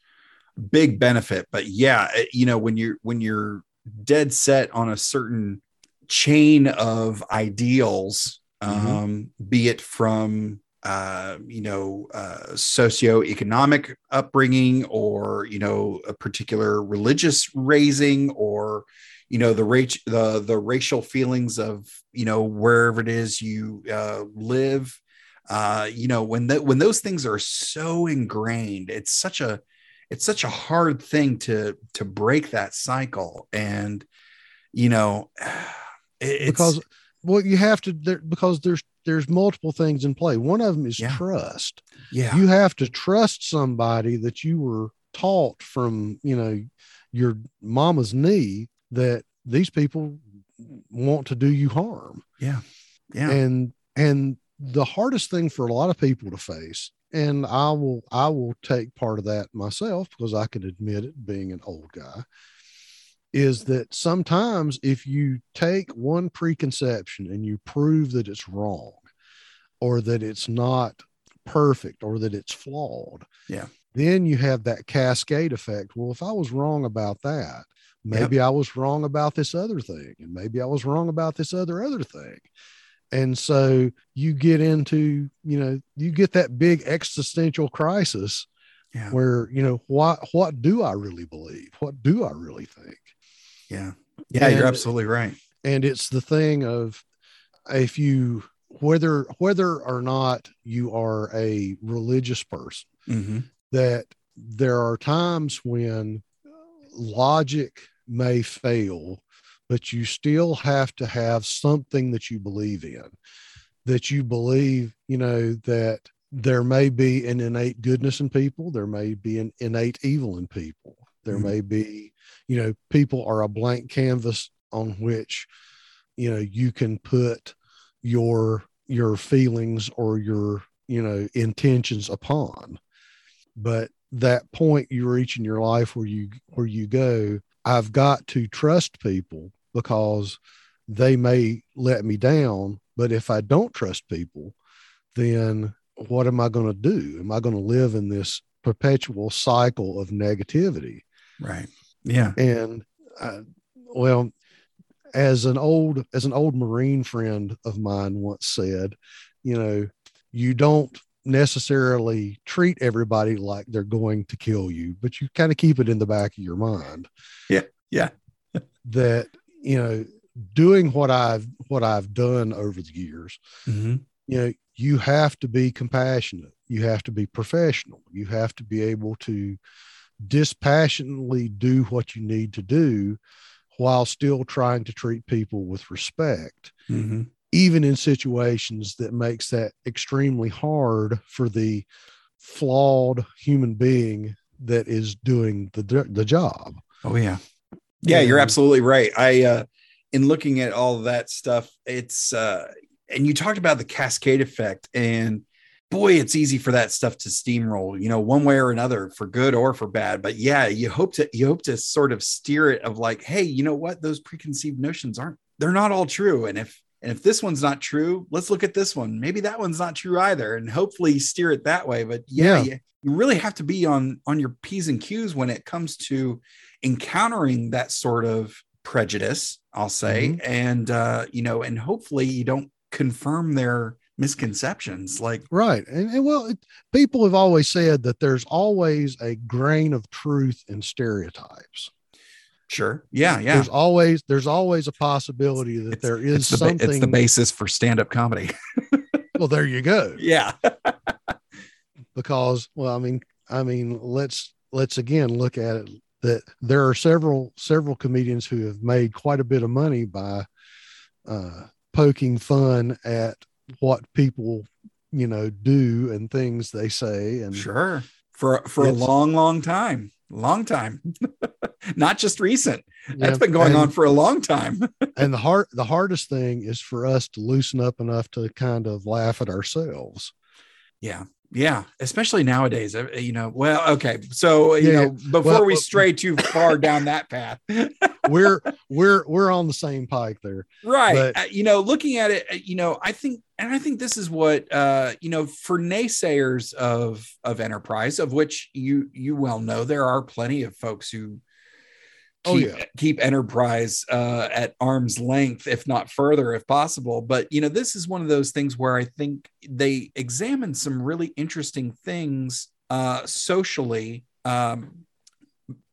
big benefit. But yeah, you know, when you're when you're dead set on a certain chain of ideals, um, be it from uh, you know, uh, socioeconomic upbringing or, you know, a particular religious raising or, you know, the rach- the the racial feelings of, you know, wherever it is you uh, live. Uh, you know, when that when those things are so ingrained, it's such a it's such a hard thing to to break that cycle. And, you know, [SIGHS] it's, because well you have to there, because there's there's multiple things in play. One of them is Yeah. trust. Yeah, you have to trust somebody that you were taught from you know your mama's knee that these people want to do you harm. Yeah, yeah, and and the hardest thing for a lot of people to face and i will i will take part of that myself because i can admit it being an old guy is that sometimes if you take one preconception and you prove that it's wrong or that it's not perfect or that it's flawed. Yeah. Then you have that cascade effect. Well, if I was wrong about that, maybe I was wrong about this other thing, and maybe I was wrong about this other other thing. And so you get into, you know, you get that big existential crisis Yeah. where, you know, what what do I really believe? What do I really think? Yeah. Yeah. you're absolutely right. and it's the thing of if you whether whether or not you are a religious person hmm that there are times when logic may fail but you still have to have something that you believe in that you believe you know that there may be an innate goodness in people there may be an innate evil in people there Mhm. may be you know people are a blank canvas on which you know you can put your your feelings or your you know intentions upon but that point you reach in your life where you where you go i've got to trust people because they may let me down but if i don't trust people then what am i going to do am i going to live in this perpetual cycle of negativity Right. Yeah. and uh, well as an old as an old marine friend of mine once said you know you don't necessarily treat everybody like they're going to kill you but you kind of keep it in the back of your mind Yeah, yeah. that you know doing what i've what i've done over the years hmm you know you have to be compassionate. You have to be professional. You have to be able to dispassionately do what you need to do while still trying to treat people with respect hmm even in situations that makes that extremely hard for the flawed human being that is doing the the job. Oh yeah. Yeah, you're absolutely right. I uh in looking at all that stuff, it's uh and you talked about the cascade effect and boy, it's easy for that stuff to steamroll, you know, one way or another for good or for bad. But yeah, you hope to you hope to sort of steer it of like, hey, you know what? Those preconceived notions aren't they're not all true. And if and if this one's not true, let's look at this one. Maybe that one's not true either. And hopefully steer it that way. But yeah, Yeah. You, you really have to be on on your P's and Q's when it comes to encountering that sort of prejudice i'll say and uh you know and hopefully you don't confirm their misconceptions like right and, and well it, people have always said that there's always a grain of truth in stereotypes. Sure. Yeah yeah. There's always there's always a possibility that there is it's the, something it's the basis for stand-up comedy. [LAUGHS] Well there you go. Yeah. [LAUGHS] Because well i mean i mean let's let's again look at it that there are several several comedians who have made quite a bit of money by uh poking fun at what people you know do and things they say and sure. For for a long long time. Long time. [LAUGHS] Not just recent. Yeah, that's been going and- on for a long time. [LAUGHS] and the hard the hardest thing is for us to loosen up enough to kind of laugh at ourselves. Yeah yeah especially nowadays uh, you know well okay so you Yeah, know before Well, we stray too far down that path. [LAUGHS] We're we're we're on the same pike there right But- Uh, you know looking at it uh, you know i think and i think this is what uh you know for naysayers of of enterprise of which you you well know there are plenty of folks who Oh, keep, yeah. keep enterprise uh at arm's length if not further if possible but you know this is one of those things where i think they examine some really interesting things uh socially um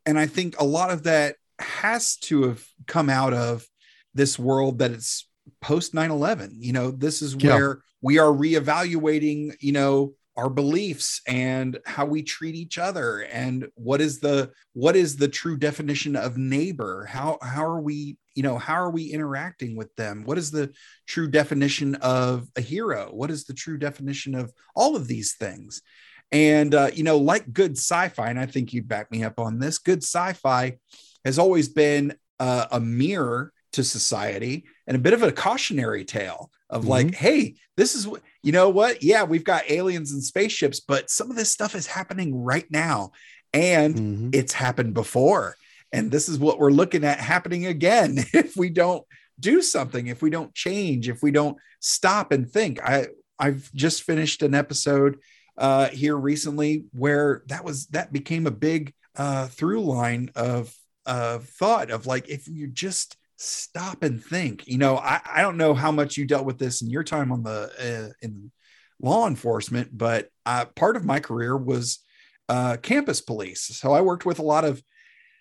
and i think a lot of that has to have come out of this world that it's post 9-11 you know this is Yeah. where we are reevaluating you know our beliefs and how we treat each other and what is the what is the true definition of neighbor? How how are we you know how are we interacting with them? What is the true definition of a hero? What is the true definition of all of these things? And uh, you know like good sci-fi and i think you'd back me up on this good sci-fi has always been uh, a mirror to society and a bit of a cautionary tale of like hey this is what you know what? Yeah we've got aliens and spaceships but some of this stuff is happening right now and Mhm. it's happened before. And this is what we're looking at happening again [LAUGHS] if we don't do something if we don't change if we don't stop and think. I i've just finished an episode uh, here recently where that was that became a big uh, through line of of thought of like if you just stop and think. You know, I, I don't know how much you dealt with this in your time on the uh, in law enforcement, but uh, part of my career was uh, campus police. So I worked with a lot of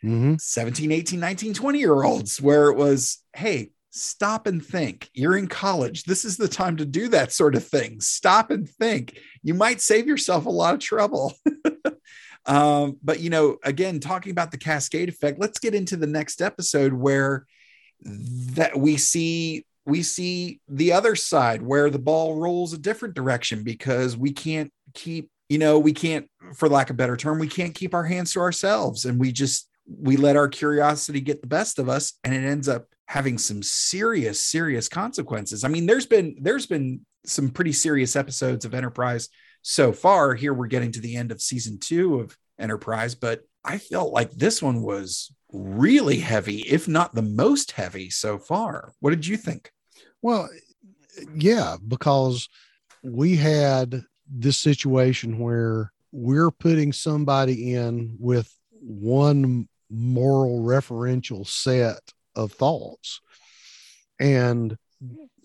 Mm-hmm. 17, 18, 19, 20 year olds where it was, hey, stop and think. You're in college. This is the time to do that sort of thing. Stop and think. You might save yourself a lot of trouble. [LAUGHS] um, but, you know, again, talking about the cascade effect, let's get into the next episode where that we see we see the other side where the ball rolls a different direction because we can't keep you know we can't for lack of a better term we can't keep our hands to ourselves. And we just we let our curiosity get the best of us and it ends up having some serious serious consequences. I mean there's been there's been some pretty serious episodes of enterprise so far. Here we're getting to the end of season two of enterprise but i felt like this one was really heavy if not the most heavy so far what did you think Well, yeah, because we had this situation where we're putting somebody in with one moral referential set of thoughts. And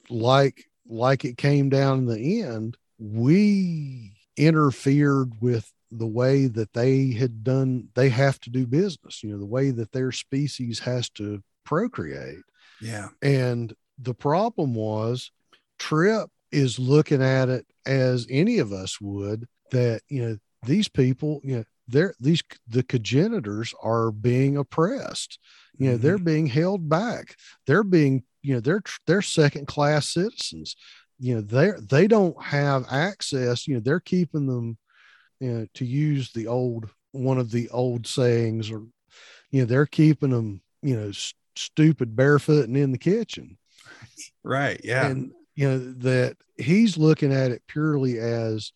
like like it came down in the end, we interfered with the way that they had done they have to do business, you know, the way that their species has to procreate. yeah And the problem was Trip is looking at it as any of us would that, you know, these people, you know, they're these the progenitors are being oppressed. You know, they're mm-hmm. being held back. They're being, you know, they're they're second class citizens. You know, they're they don't have access, you know, they're keeping them, you know, to use the old one of the old sayings, or you know, they're keeping them, you know, s- stupid barefoot and in the kitchen. Right yeah. And you know that he's looking at it purely as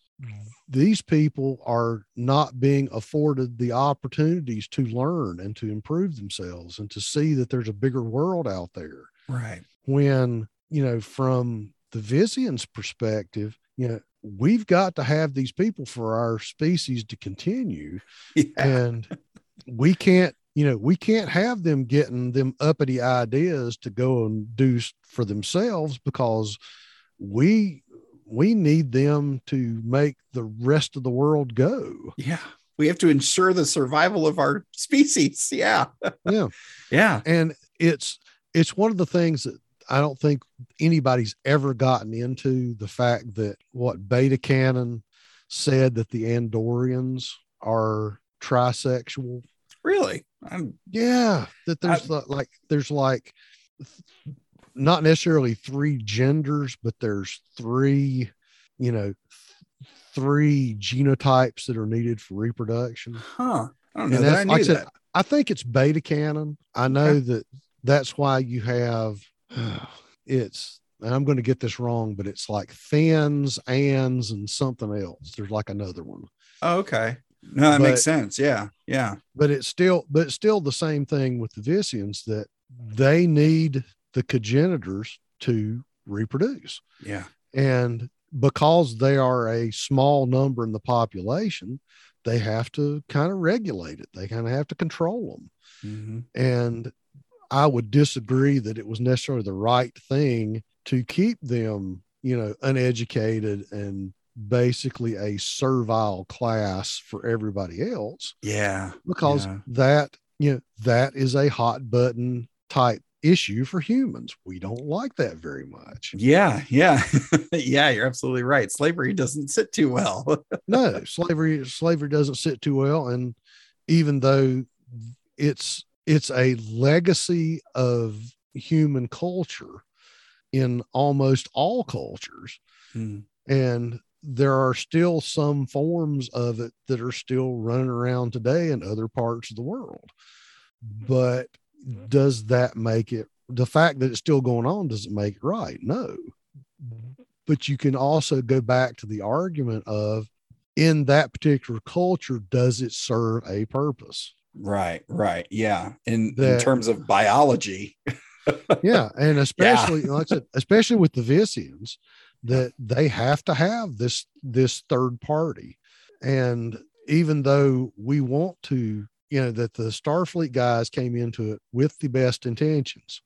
these people are not being afforded the opportunities to learn and to improve themselves and to see that there's a bigger world out there. Right. When you know from the Vizian's perspective you know we've got to have these people for our species to continue yeah. and we can't you know we can't have them getting them uppity ideas to go and do for themselves because we we need them to make the rest of the world go. Yeah. We have to ensure the survival of our [LAUGHS] species. Yeah. Yeah. Yeah. And it's it's one of the things that i don't think anybody's ever gotten into the fact that what beta canon said that the andorians are trisexual. Really? I'm Yeah, that there's li- like there's like not necessarily three genders, but there's three, you know, th- three genotypes that are needed for reproduction. huh. I don't know that i knew like I said, I think it's beta canon. I know that that's why you have [SIGHS] it's and I'm going to get this wrong, but it's like thins, ands, and something else. There's like another one. oh, okay. No that makes sense. Yeah yeah. but it's still but it's still the same thing with the Visians that they need the progenitors to reproduce. Yeah. And because they are a small number in the population they have to kind of regulate it. They kind of have to control them. Mhm. and i would disagree that it was necessarily the right thing to keep them you know uneducated and basically a servile class for everybody else. Yeah because Yeah. that you know that is a hot button type issue for humans. We don't like that very much. Yeah yeah. [LAUGHS] Yeah you're absolutely right. Slavery doesn't sit too well. [LAUGHS] No slavery slavery doesn't sit too well. And even though it's it's a legacy of human culture in almost all cultures. Hmm. and there are still some forms of it that are still running around today in other parts of the world. But does that make it the fact that it's still going on doesn't make it right? No. But you can also go back to the argument of in that particular culture does it serve a purpose right right yeah in in terms of biology. [LAUGHS] Yeah and especially like i said especially with the Visians that they have to have this this third party. And even though we want to, you know, that the Starfleet guys came into it with the best intentions,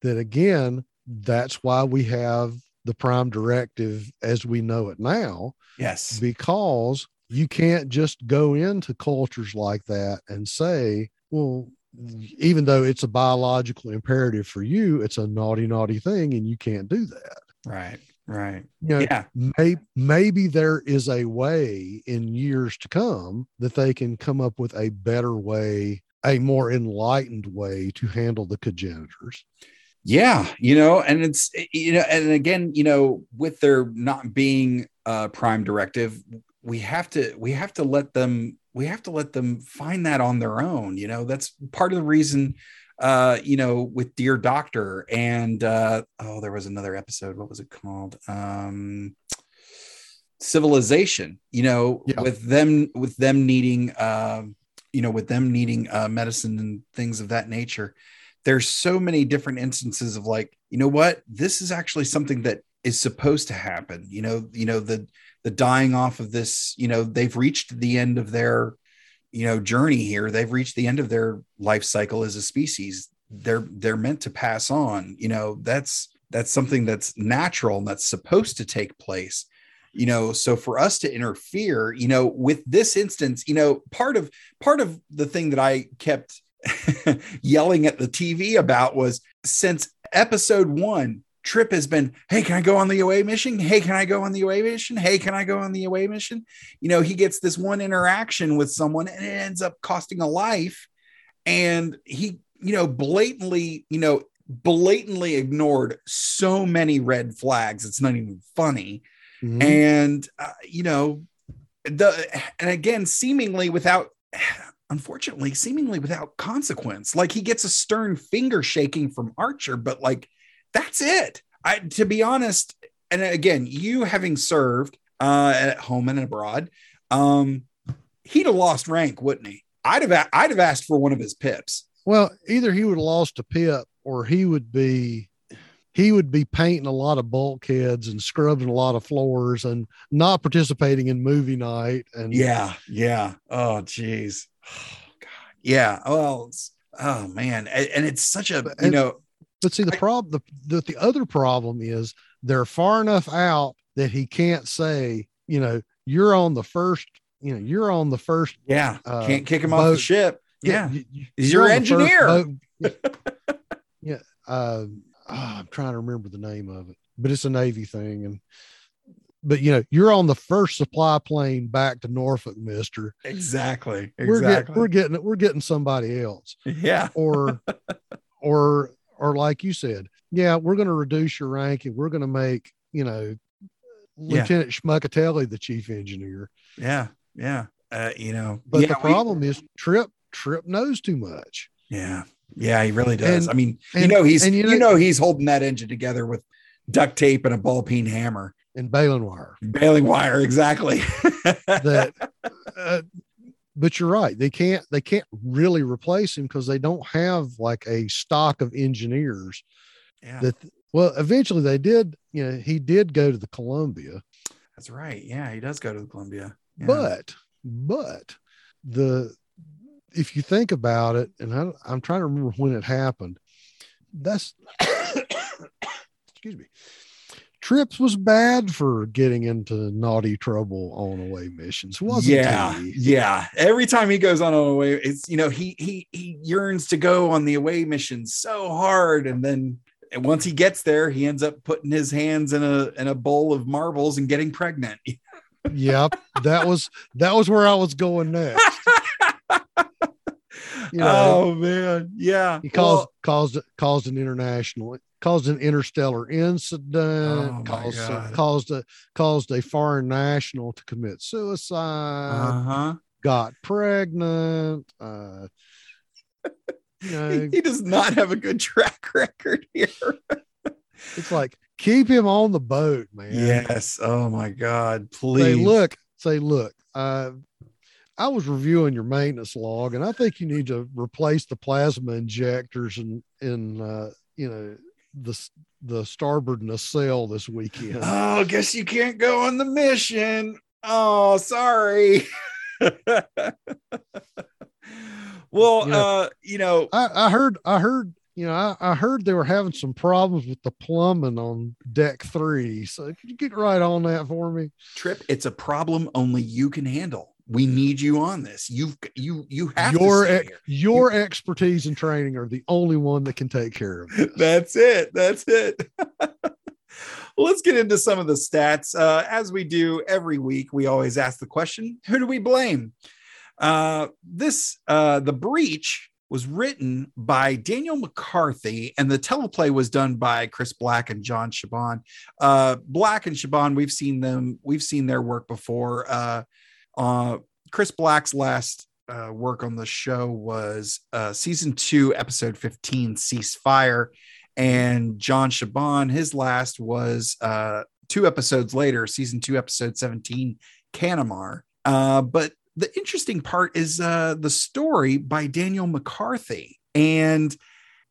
that again, that's why we have the prime directive as we know it now, Yes. because you can't just go into cultures like that and say, well, even though it's a biological imperative for you, it's a naughty, naughty thing, and you can't do that. Right. Right. You know, Yeah. may, maybe there is a way in years to come that they can come up with a better way, a more enlightened way to handle the progenitors. Yeah, you know, and it's you know, and again, you know, with there not being a prime directive, we have to we have to let them we have to let them find that on their own. You know, that's part of the reason. Uh, you know, with Dear Doctor and uh, oh, there was another episode. What was it called? Um, Civilization. You know, Yeah. with them with them needing, um, you know, with them needing uh, medicine and things of that nature there's so many different instances of like you know what this is actually something that is supposed to happen you know you know the the dying off of this you know they've reached the end of their you know journey here. They've reached the end of their life cycle as a species. They're they're meant to pass on. You know that's that's something that's natural and that's supposed to take place. You know so for us to interfere you know with this instance you know part of part of the thing that i kept [LAUGHS] yelling at the TV about was since episode one, Trip has been, hey, can I go on the away mission? Hey, can I go on the away mission? Hey, can I go on the away mission? You know, he gets this one interaction with someone and it ends up costing a life. And he, you know, blatantly, you know, blatantly ignored so many red flags. It's not even funny. Mhm. And, uh, you know, the, and again, seemingly without, unfortunately, seemingly without consequence. Like he gets a stern finger shaking from Archer, but like that's it. I, to be honest, and again, you having served uh, at home and abroad, um, he'd have lost rank, wouldn't he? I'd have, I'd have asked for one of his pips. Well, either he would have lost a pip or he would be he would be painting a lot of bulkheads and scrubbing a lot of floors and not participating in movie night and Yeah, yeah. Oh, geez. Oh, [SIGHS] God. Yeah. Well, it's, oh man, and, and it's such a you know. But see the problem the, the the other problem is they're far enough out that he can't say you know you're on the first you know you're on the first Yeah, uh, can't kick him off the ship. Yeah, you- you- He's you're your on the first engineer. boat. [LAUGHS] yeah uh, oh, i'm trying to remember the name of it but it's a navy thing and but you know you're on the first supply plane back to norfolk mister exactly. we're getting Exactly. we're getting we're getting somebody else yeah. or [LAUGHS] or or like you said yeah we're going to reduce your rank and we're going to make you know Yeah. lieutenant schmuckatelli the chief engineer Yeah. Yeah. Uh, you know, but yeah, the we- problem is trip trip knows too much yeah. Yeah. He really does. And- I mean, you know, he's, and you you know, know- he's holding that engine together with duct tape and a ball peen hammer, and baling wire baling wire. Exactly. [LAUGHS] that uh, but you're right they can't they can't really replace him because they don't have like a stock of engineers yeah. that well eventually they did you know he did go to the columbia That's right. Yeah. He does go to the Columbia. Yeah. but but the if you think about it and I, i'm trying to remember when it happened that's [COUGHS] excuse me trips was bad for getting into naughty trouble on away missions wasn't yeah, he? yeah. Every time he goes on away, it's you know he he he yearns to go on the away mission so hard, and then once he gets there, he ends up putting his hands in a in a bowl of marbles and getting pregnant. [LAUGHS] yep that was that was where i was going next You know, oh man, yeah. he caused Well, caused caused an international caused an interstellar incident Oh, caused God. caused a caused a foreign national to commit suicide uh-huh. got pregnant uh you [LAUGHS] know He, does not have a good track record here. [LAUGHS] it's like keep him on the boat man Yes. Oh my God. please. say look say look uh I was reviewing your maintenance log, and I think you need to replace the plasma injectors in in uh, you know the the starboard nacelle this weekend. Oh, I guess you can't go on the mission. Oh, sorry. [LAUGHS] well, Yeah. uh, you know, I, I heard, I heard, you know, I, I heard they were having some problems with the plumbing on deck three. So could you get right on that for me? Trip, it's a problem only you can handle. We need you on this. You've you you have Your to ex- stay here. your expertise and training are the only one that can take care of this. [LAUGHS] That's it. That's it. [LAUGHS] let's get into some of the stats. Uh, as we do every week, we always ask the question who do we blame? Uh, this, uh, The Breach was written by Daniel McCarthy, and the teleplay was done by Chris Black and John Shaban. Uh, Black and Shaban, we've seen them, we've seen their work before. Uh, uh, Chris Black's last uh, work on the show was uh, season two, episode 15, Ceasefire. And John Shaban, his last was uh, two episodes later, season two, episode 17, Canamar. Uh, but the interesting part is uh, the story by Daniel McCarthy. And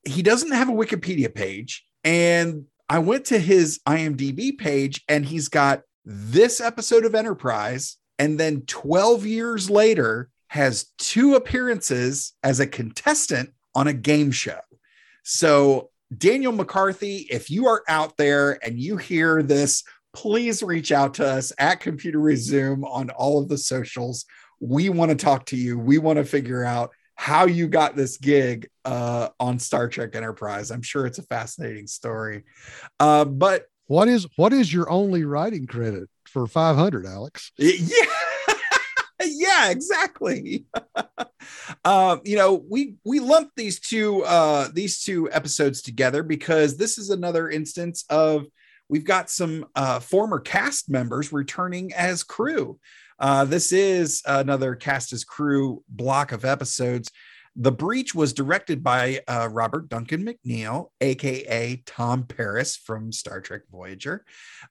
he doesn't have a Wikipedia page. And I went to his IMDb page and he's got this episode of Enterprise. And then 12 years later, has two appearances as a contestant on a game show. So, Daniel McCarthy, if you are out there and you hear this, please reach out to us at Computer Resume on all of the socials. We want to talk to you. We want to figure out how you got this gig uh, on Star Trek Enterprise. I'm sure it's a fascinating story. Uh, but What is what is your only writing credit for 500, Alex? yeah. [LAUGHS] Yeah exactly. [LAUGHS] Um you know we we lumped these two uh these two episodes together because this is another instance of we've got some uh former cast members returning as crew. Uh this is another cast as crew block of episodes the Breach was directed by uh, Robert Duncan McNeil, aka Tom Paris from Star Trek Voyager.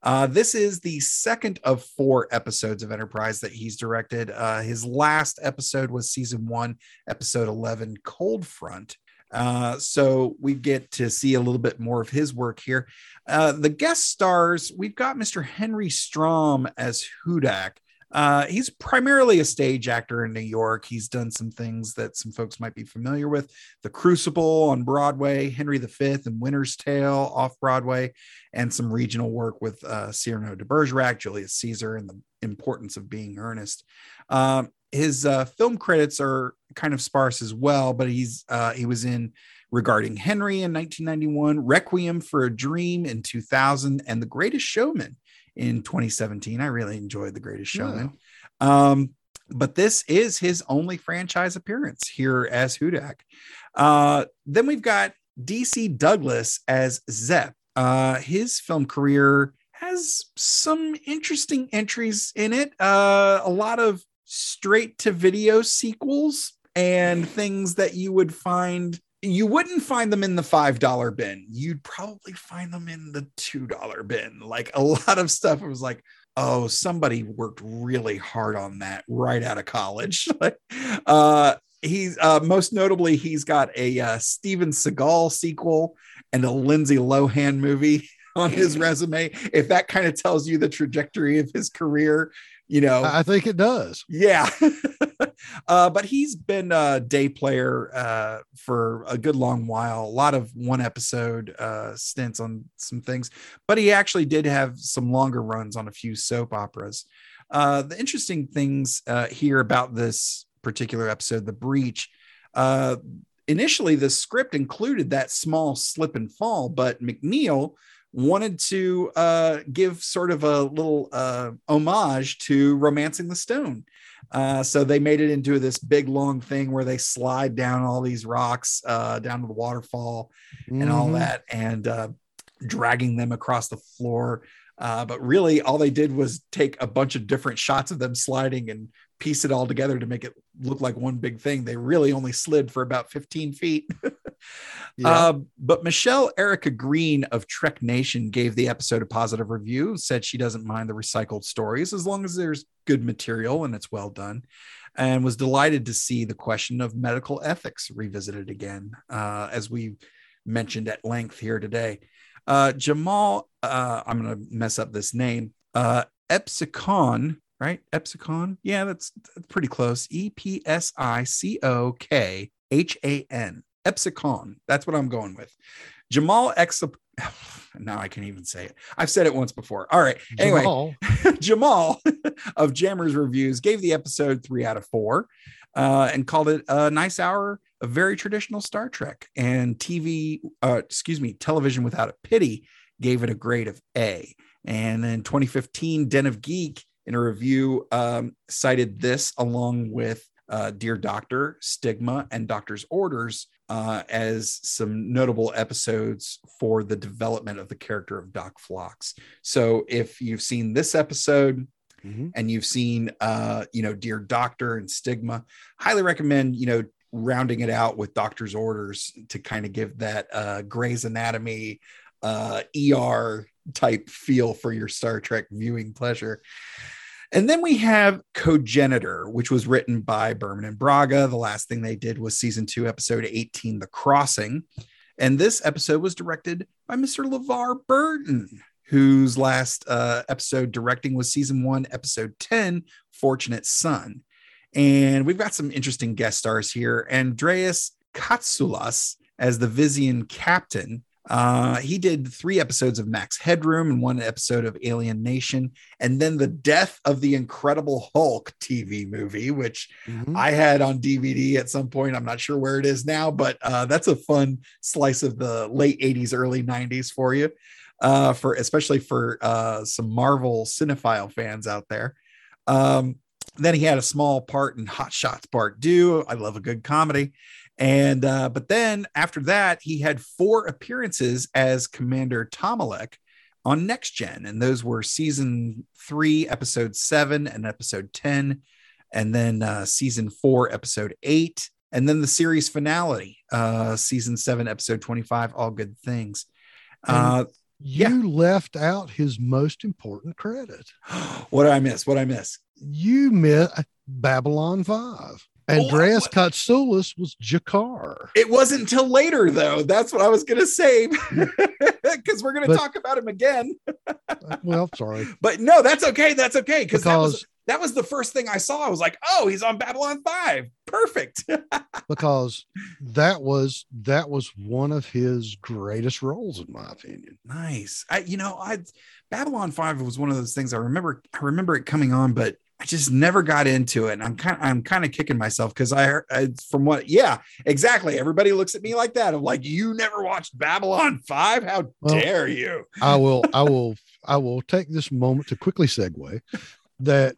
Uh, this is the second of four episodes of Enterprise that he's directed. Uh, his last episode was season one, episode 11, Cold Front. Uh, so we get to see a little bit more of his work here. Uh, the guest stars, we've got Mr. Henry Stram as Hudak. Uh, he's primarily a stage actor in New York. He's done some things that some folks might be familiar with The Crucible on Broadway, Henry V and Winter's Tale off Broadway, and some regional work with uh, Cyrano de Bergerac, Julius Caesar, and the importance of being earnest. Um, his uh, film credits are kind of sparse as well, but he's uh, he was in Regarding Henry in 1991, Requiem for a Dream in 2000, and The Greatest Showman in 2017. I really enjoyed The Greatest Showman. Um, but this is his only franchise appearance here as Hudak. Uh, then we've got DC Douglas as Zep. Uh, his film career has some interesting entries in it. Uh, a lot of straight to video sequels and things that you would find you wouldn't find them in the five dollar bin. You'd probably find them in the two dollar bin. Like a [LAUGHS] lot of stuff it was like oh somebody worked really hard on that right out of college. [LAUGHS] Uh he's uh most notably he's got a uh, steven seagal sequel and a lindsay lohan movie [LAUGHS] on his resume. If that kind of tells you the trajectory of his career you know? I think it does. yeah. [LAUGHS] Uh, but he's been a day player uh, for a good long while. A lot of one episode uh, stints on some things but he actually did have some longer runs on a few soap operas. Uh, the interesting things uh, here about this particular episode the breach uh, initially the script included that small slip and fall but mcneil wanted to uh, give sort of a little uh, homage to Romancing the Stone. Uh, so they made it into this big long thing where they slide down all these rocks uh, down to the waterfall and all Mhm. that and uh, dragging them across the floor. Uh, but really, all they did was take a bunch of different shots of them sliding and piece it all together to make it look like one big thing. They really only slid for about 15 feet. [LAUGHS] Yeah. Uh, but Michelle Erica Green of Trek Nation gave the episode a positive review, said she doesn't mind the recycled stories as long as there's good material and it's well done, and was delighted to see the question of medical ethics revisited again, uh, as we mentioned at length here today. Uh, Jamahl, uh, I'm going to mess up this name, uh, Epsicon right? Epsicon. Yeah, that's, that's pretty close. E P S I C O K H A N. Epsicon. That's what I'm going with. Jamahl X. [LAUGHS] Now I can't even say it. I've said it once before. All right. Anyway, Jamahl. [LAUGHS] Jamahl [LAUGHS] of Jammers Reviews gave the episode three out of four uh, and called it a nice hour of very traditional Star Trek. And TV, uh, excuse me, television without a pity gave it a grade of A. And then 2015, Den of Geek in a review um, cited this along with uh, Dear Doctor, Stigma, and Doctor's Orders uh, as some notable episodes for the development of the character of Doc Phlox. So if you've seen this episode, Mhm. and you've seen uh you know dear doctor and stigma highly recommend you know rounding it out with doctor's orders to kind of give that uh gray's anatomy uh er type feel for your star trek viewing pleasure and then we have Cogenitor, which was written by Berman and Braga. The last thing they did was season two, episode 18, The Crossing. And this episode was directed by Mr. LeVar Burton, whose last uh, episode directing was season one, episode 10, Fortunate Son. And we've got some interesting guest stars here. Andreas Katsoulas as the Vissian captain. Uh, he did three episodes of Max Headroom and one episode of Alien Nation, and then the Death of the Incredible Hulk TV movie, which Mhm. I had on DVD at some point. I'm not sure where it is now, but uh, that's a fun slice of the late 80s, early 90s for you, uh, for especially for uh, some Marvel cinephile fans out there. Um, then he had a small part in Hot Shots Part Two. I love a good comedy. And uh, but then after that, he had four appearances as Commander Tomalak on Next Gen, and those were season three, episode seven, and episode 10 and then uh, season four, episode eight, and then the series finale, uh, season seven, episode 25, All Good Things. Uh, You Yeah. left out his most important credit. [GASPS] what did I miss? What did I miss? You miss Babylon 5. Andreas Katsoulas was G'Kar. It wasn't until later, though. That's what I was going to say because [LAUGHS] we're going to talk about him again. Uh, well, sorry. [LAUGHS] But no, that's okay. That's okay because that was that was the first thing I saw. I was like, oh, he's on Babylon Five. Perfect. [LAUGHS] because that was that was one of his greatest roles in my opinion. Nice. I, you know, I Babylon Five was one of those things I remember. I remember it coming on, but I just never got into it. And I'm kind, I'm kind of kicking myself because I, I, from what, yeah, exactly. Everybody looks at me like that. I'm like, you never watched Babylon Five? How Well, dare you? I will I will I will take this moment to quickly segue that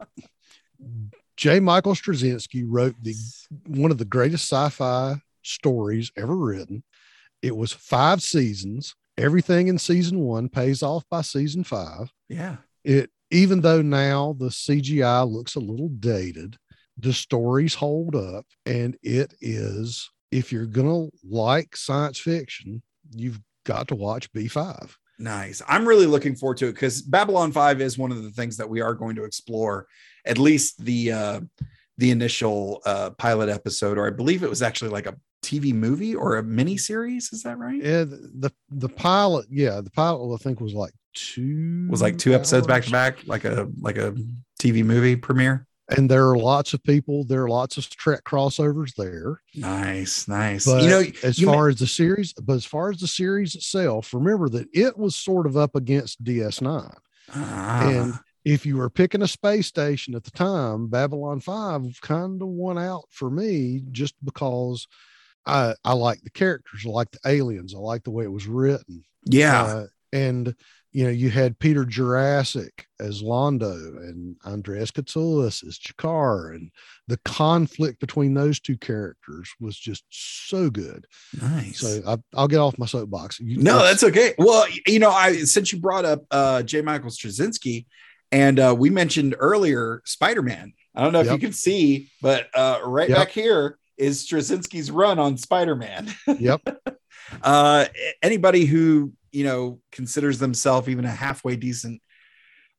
J. Michael Straczynski wrote the one of the greatest sci-fi stories ever written. It was five seasons. Everything in season one pays off by season five. Yeah. It even though now the CGI looks a little dated, the stories hold up, and it is if you're gonna like science fiction, you've got to watch B5. Nice. I'm really looking forward to it because Babylon 5 is one of the things that we are going to explore, at least the uh the initial uh pilot episode, or I believe it was actually like a TV movie or a mini series. Is that right? Yeah, the the, the pilot, yeah, the pilot I think was like two was like two episodes back to back, like a like a TV movie premiere. And there are lots of people, there are lots of Trek crossovers there. Nice, nice. But you know, as you far as the series, but as far as the series itself, remember that it was sort of up against DS9. Ah, And if you were picking a space station at the time, Babylon 5 kind of won out for me just because I I like the characters, I like the aliens, I like the way it was written. yeah, Uh, and you know, you had Peter Jurasik as Londo and Andreas Katsoulas as G'Kar, and the conflict between those two characters was just so good. nice. So I, I'll get off my soapbox. You, no, let's- that's okay. Well, you know, I since you brought up uh J. Michael Straczynski, and uh we mentioned earlier Spider-Man. I don't know if Yep. you can see, but uh right Yep. back here is Straczynski's run on Spider-Man. [LAUGHS] Yep. Uh anybody who you know considers themselves even a halfway decent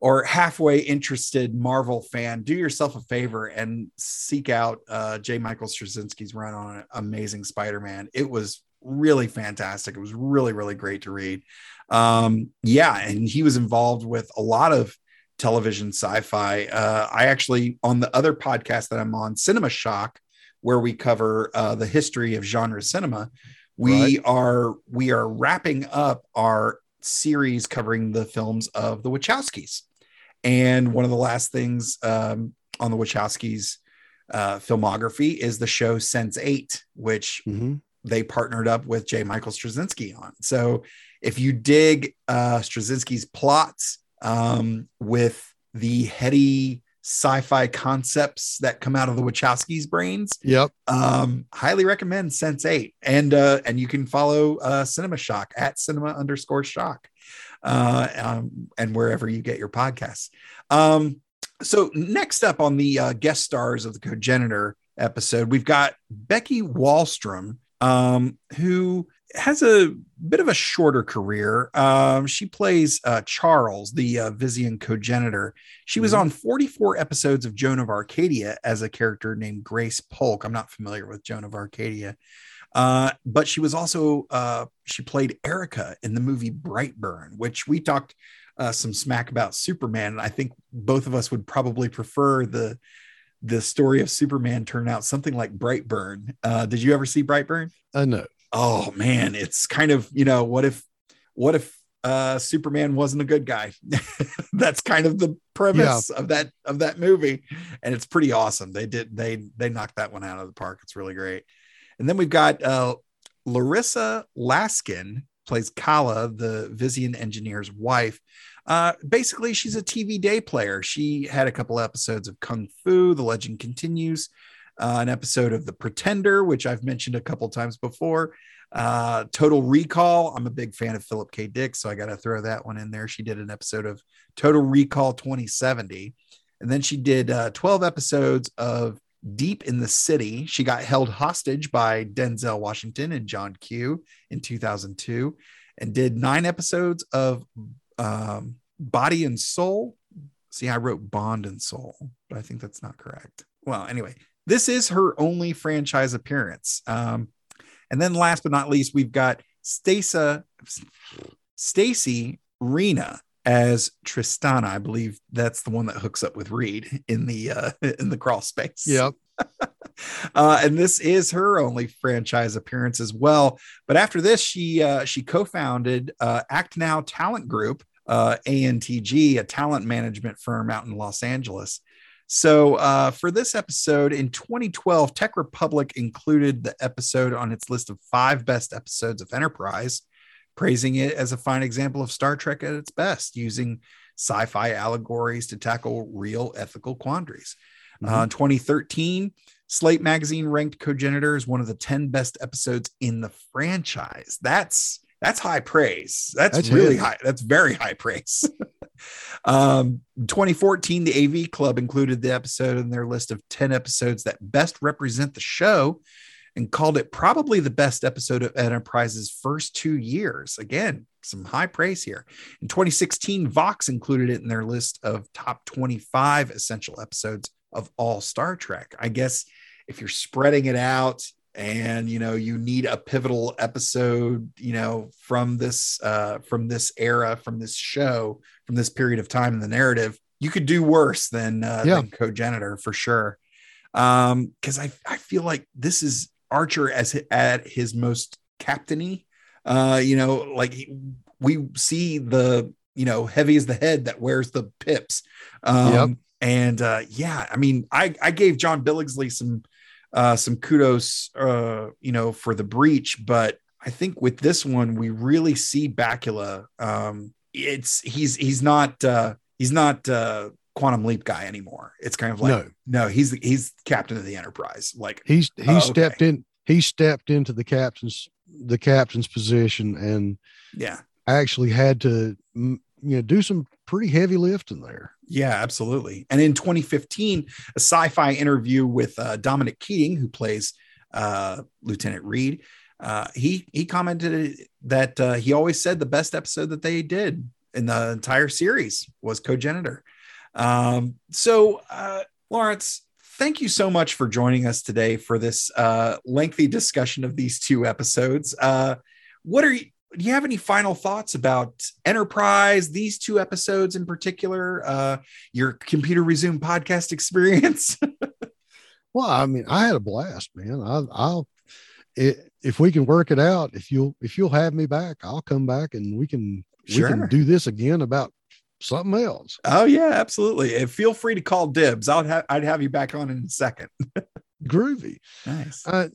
or halfway interested Marvel fan, do yourself a favor and seek out uh, J. Michael Straczynski's run on Amazing Spider-Man. It was really fantastic. It was really, really great to read. Um, yeah, and he was involved with a lot of television sci-fi. Uh, I actually on the other podcast that I'm on, Cinema Shock, where we cover uh, the history of genre cinema. We Right. are we are wrapping up our series covering the films of the Wachowskis, and one of the last things um, on the Wachowskis uh, filmography is the show Sense Eight, which Mhm. they partnered up with J. Michael Straczynski on. So if you dig uh, Straczynski's plots um, with the heady sci-fi concepts that come out of the Wachowskis' brains, Yep. um, highly recommend Sense Eight, and uh, and you can follow uh, Cinema Shock at Cinema underscore Shock, uh, um, and wherever you get your podcasts. Um, so next up on the uh, guest stars of the Cogenitor episode, we've got Becky Wahlstrom, um, who has a bit of a shorter career. Um, she plays uh, Charles, the uh, Vissian Cogenitor. She was Mhm. on 44 episodes of Joan of Arcadia as a character named Grace Polk. I'm not familiar with Joan of Arcadia. Uh, but she was also uh, she played Erica in the movie Brightburn, which we talked uh, some smack about Superman. And I think both of us would probably prefer the the story of Superman turn out something like Brightburn. Uh, did you ever see Brightburn? I know. Oh man, it's kind of you know what if what if uh, Superman wasn't a good guy? [LAUGHS] That's kind of the premise of that of that movie, and it's pretty awesome. They did they they knocked that one out of the park. It's really great. And then we've got uh, Larissa Laskin plays Kala, the Vissian engineer's wife. Uh, basically, she's a TV day player. She had a couple episodes of Kung Fu, The Legend Continues, uh, an episode of The Pretender, which I've mentioned a couple times before. Uh, Total Recall. I'm a big fan of Philip K. Dick, so I got to throw that one in there. She did an episode of Total Recall 2070. And then she did uh, 12 episodes of Deep in the City. She got held hostage by Denzel Washington and John Q in 2002 and did nine episodes of um, Body and Soul. See, I wrote Bond and Soul, but I think that's not correct. Well, anyway, this is her only franchise appearance. Um, and then last but not least, we've got Stacey Stacy Rena as Tristana. I believe that's the one that hooks up with Reed in the uh, [LAUGHS] in the crawl space. Yep. [LAUGHS] uh, and this is her only franchise appearance as well. But after this, she uh, she co-founded uh, Act Now Talent Group, uh, ANTG, a talent management firm out in Los Angeles. So uh, for this episode in 2012, Tech Republic included the episode on its list of five best episodes of Enterprise, praising it as a fine example of Star Trek at its best, using sci-fi allegories to tackle real ethical quandaries. Uh, in 2013, Slate Magazine ranked Cogenitor as one of the 10 best episodes in the franchise. That's that's high praise. That's, That's really it. high. That's very high praise. [LAUGHS] um, 2014, the AV Club included the episode in their list of 10 episodes that best represent the show and called it probably the best episode of Enterprise's first two years. Again, some high praise here. In 2016, Vox included it in their list of top 25 essential episodes of all Star Trek. I guess if you're spreading it out and you know you need a pivotal episode, you know, from this uh from this era, from this show, from this period of time in the narrative, you could do worse than uh Yeah. than Cogenitor for sure. Um, because I I feel like this is Archer as at his most captainy. Uh, you know, like he- we see the you know heavy as the head that wears the pips. Um, Yep. and uh, yeah, I mean, I I gave John Billingsley some uh, some kudos, uh, you know, for the breach, but I think with this one we really see Bakula. Um, it's he's he's not uh, he's not uh, quantum leap guy anymore. It's kind of like No. no, he's he's captain of the Enterprise. Like He's he Oh, stepped okay. in. He stepped into the captain's the captain's position and yeah, actually had to you know do some pretty heavy lifting there. Yeah, absolutely. And in 2015, a sci-fi interview with uh, Dominic Keating, who plays uh, Lieutenant Reed, uh, he he commented that uh, he always said the best episode that they did in the entire series was Cogenitor. Um, so, uh, Lawrence, thank you so much for joining us today for this uh, lengthy discussion of these two episodes. Uh, what are you? Do you have any final thoughts about Enterprise, these two episodes in particular, uh, your computer resume podcast [LAUGHS] experience? Well, I mean, I had a blast, man. I, I'll it, if we can work it out. If you'll if you'll have me back, I'll come back and we can we can do this again about something else. oh yeah, absolutely. And feel free to call dibs. I'll have I'd have you back on in a second. [LAUGHS] Groovy. Nice. Uh,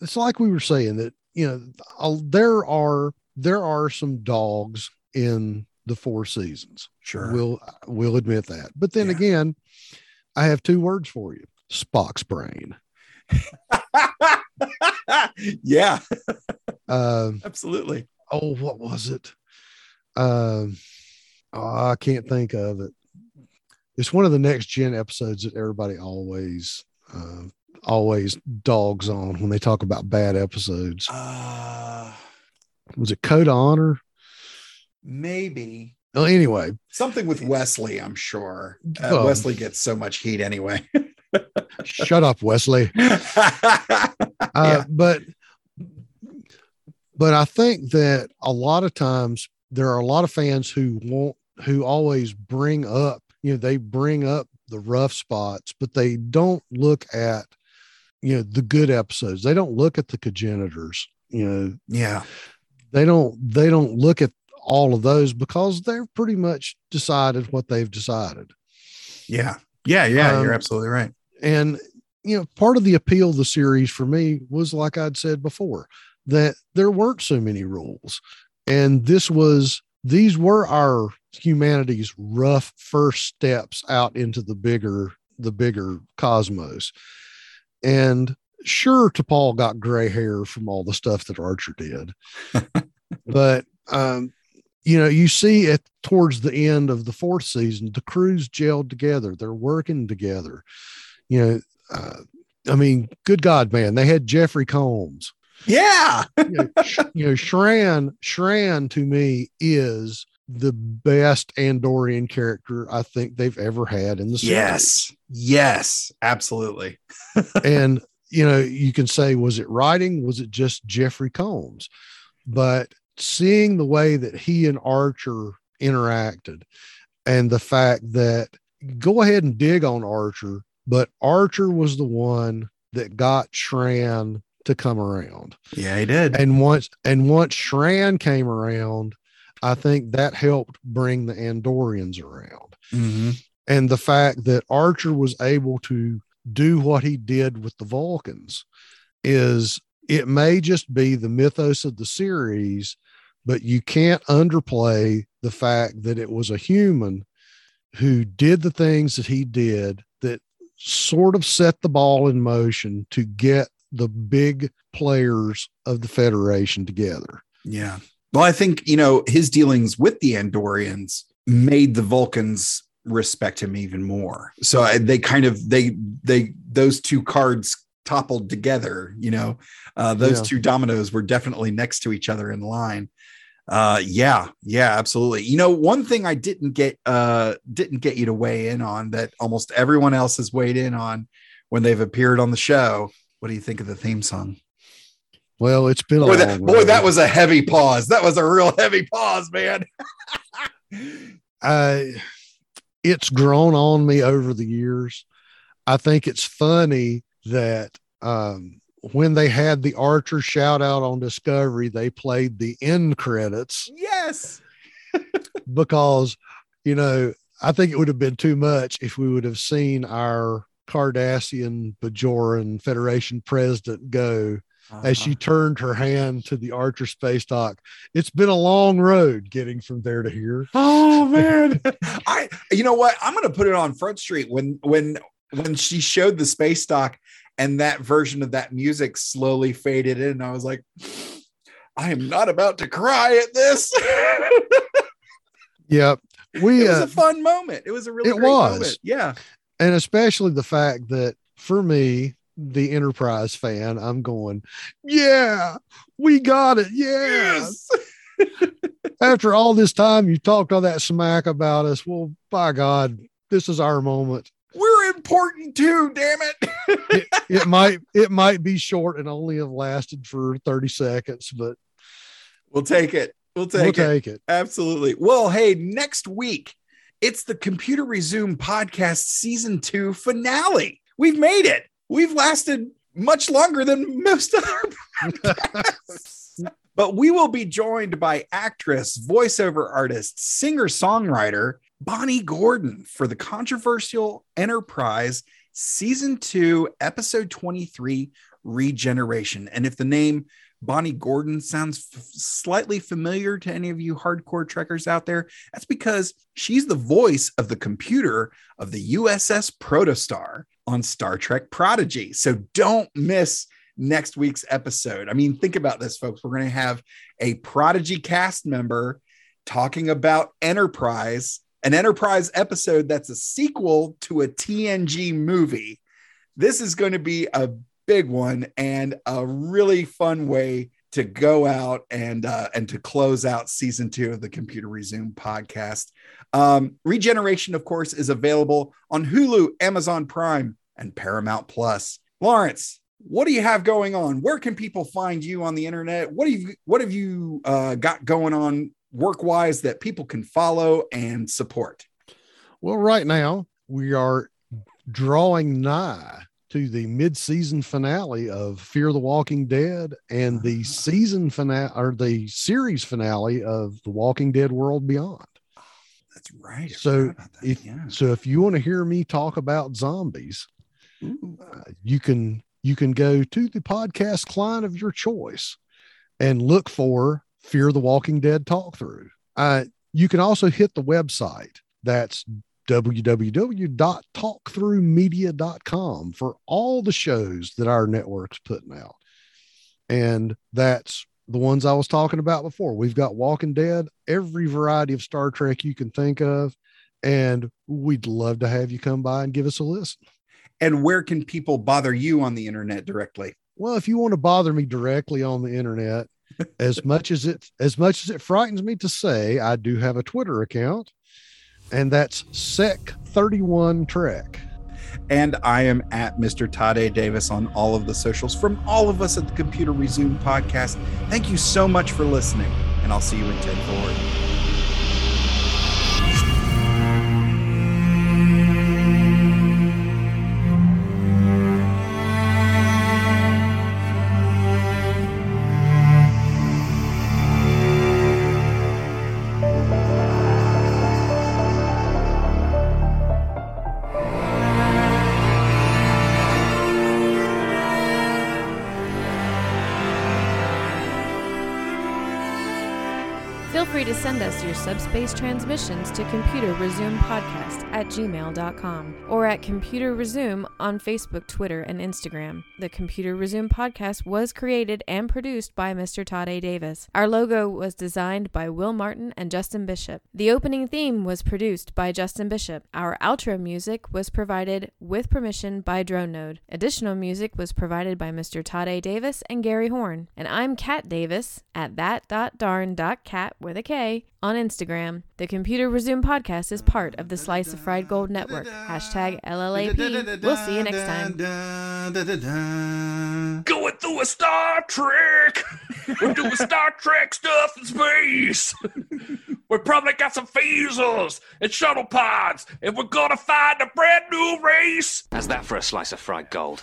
it's like we were saying that you know I'll- there are there are some dogs in the four seasons. Sure. We'll we'll admit that. But then Yeah. again, I have two words for you: Spock's brain. [LAUGHS] yeah, Um, absolutely. oh, what was it? Um, oh, I can't think of it. It's one of the next gen episodes that everybody always, uh, always dogs on when they talk about bad episodes. Uh Was it Code of Honor? maybe Well, anyway, something with Wesley, I'm sure. Uh, Oh. Wesley gets so much heat anyway. [LAUGHS] shut up, Wesley. [LAUGHS] Uh, Yeah. But, but I think that a lot of times there are a lot of fans who want, who always bring up, you know, they bring up the rough spots, but they don't look at, you know, the good episodes. They don't look at the Cogenitors, you know, yeah. they don't, they don't look at all of those because they've pretty much decided what they've decided. Yeah. Yeah. Yeah. Um, you're absolutely right. and you know part of the appeal of the series for me was like i'd said before that there weren't so many rules and this was these were our humanity's rough first steps out into the bigger the bigger cosmos and sure T'Pol got gray hair from all the stuff that archer did. [LAUGHS] But um you know you see at towards the end of the fourth season the crews gelled together. They're working together. You know uh, i mean good god man they had jeffrey combs. Yeah. you know, Sh- you know shran shran to me is the best andorian character i think they've ever had in the series Yes. Yes. Absolutely. [LAUGHS] and you know you can say was it writing was it just jeffrey combs but seeing the way that he and archer interacted and the fact that go ahead and dig on archer but archer was the one that got shran to come around Yeah, he did. and once and once shran came around i think that helped bring the andorians around Mhm. and the fact that Archer was able to do what he did with the Vulcans is it may just be the mythos of the series, but you can't underplay the fact that it was a human who did the things that he did that sort of set the ball in motion to get the big players of the Federation together. Yeah. Well, I think, you know, his dealings with the Andorians made the Vulcans respect him even more. So I, they kind of they they those two cards toppled together, you know. Uh those Yeah. two dominoes were definitely next to each other in line. Uh yeah, yeah, absolutely. You know, one thing I didn't get uh didn't get you to weigh in on that almost everyone else has weighed in on when they've appeared on the show. What do you think of the theme song? Well, it's been a Boy, long that, boy, that was a heavy pause. That was a real heavy pause, man. [LAUGHS] uh, it's grown on me over the years. I think it's funny that um, when they had the Archer shout out on Discovery, they played the end credits yes. [LAUGHS] because, you know, I think it would have been too much if we would have seen our Cardassian Bajoran Federation president go as she turned her hand to the Archer space dock. It's been a long road getting from there to here. [LAUGHS] Oh man. [LAUGHS] I you know what? I'm gonna put it on Front Street when when when she showed the space dock and that version of that music slowly faded in. I was like, I am not about to cry at this. [LAUGHS] yep. We, it was uh, a fun moment. It was a really it was. moment. Yeah. and especially the fact that for me the enterprise fan i'm going yeah we got it yeah Yes. [LAUGHS] after all this time you talked all that smack about us well by god this is our moment We're important too, damn it. [LAUGHS] it, it [LAUGHS] might it might be short and only have lasted for 30 seconds but We'll take it. We'll take we'll it. take it. Absolutely. Well, hey, next week it's the Computer Resume podcast season two finale. We've made it. We've lasted much longer than most other podcasts. [LAUGHS] but we will be joined by actress, voiceover artist, singer songwriter Bonnie Gordon for the controversial Enterprise season two, episode 23 Regeneration. And if the name Bonnie Gordon sounds f- slightly familiar to any of you hardcore trekkers out there, that's because she's the voice of the computer of the USS Protostar on Star Trek Prodigy. So don't miss next week's episode. I mean, think about this, folks. We're going to have a Prodigy cast member talking about Enterprise, an Enterprise episode that's a sequel to a TNG movie. This is going to be a big one and a really fun way to go out and uh, and to close out season two of the Computer Resume podcast. Um, Regeneration, of course, is available on Hulu, Amazon Prime, and Paramount Plus. Lawrence, what do you have going on? Where can people find you on the internet? What have you What have you uh, got going on work wise that people can follow and support? Well, right now we are drawing nigh to the mid-season finale of Fear the Walking Dead and the season finale or the series finale of The Walking Dead World Beyond. That's right. I So if yeah. so, if you want to hear me talk about zombies, uh, you can you can go to the podcast client of your choice and look for Fear the Walking Dead talk through. Uh, you can also hit the website. That's www.talkthroughmedia.com for all the shows that our network's putting out. And that's the ones I was talking about before. We've got Walking Dead, every variety of Star Trek you can think of. And we'd love to have you come by and give us a listen. And where can people bother you on the internet directly? Well, if you want to bother me directly on the internet, [LAUGHS] as much as it as much as it frightens me to say, I do have a Twitter account, and that's Sec31 Trek. And I am at Mr. Todd A. Davis on all of the socials from all of us at the Computer Resume podcast. Thank you so much for listening, and I'll see you in 10 forward. Subspace transmissions to Computer Resume Podcast at gmail.com or at Computer Resume on Facebook, Twitter, and Instagram. The Computer Resume Podcast was created and produced by Mr. Todd A. Davis. Our logo was designed by Will Martin and Justin Bishop. The opening theme was produced by Justin Bishop. Our outro music was provided with permission by Drone Node. Additional music was provided by Mr. Todd A. Davis and Gary Horn. And I'm Kat Davis at that.darn.cat with a K on Instagram. The Computer Resume podcast is part of the Slice of Fried Gold Network. Hashtag LLAP. We'll see you next time. Going through a Star Trek. We're doing Star Trek stuff in space. we probably got some phasers and shuttle pods, and we're gonna find a brand new race. How's that for a slice of fried gold?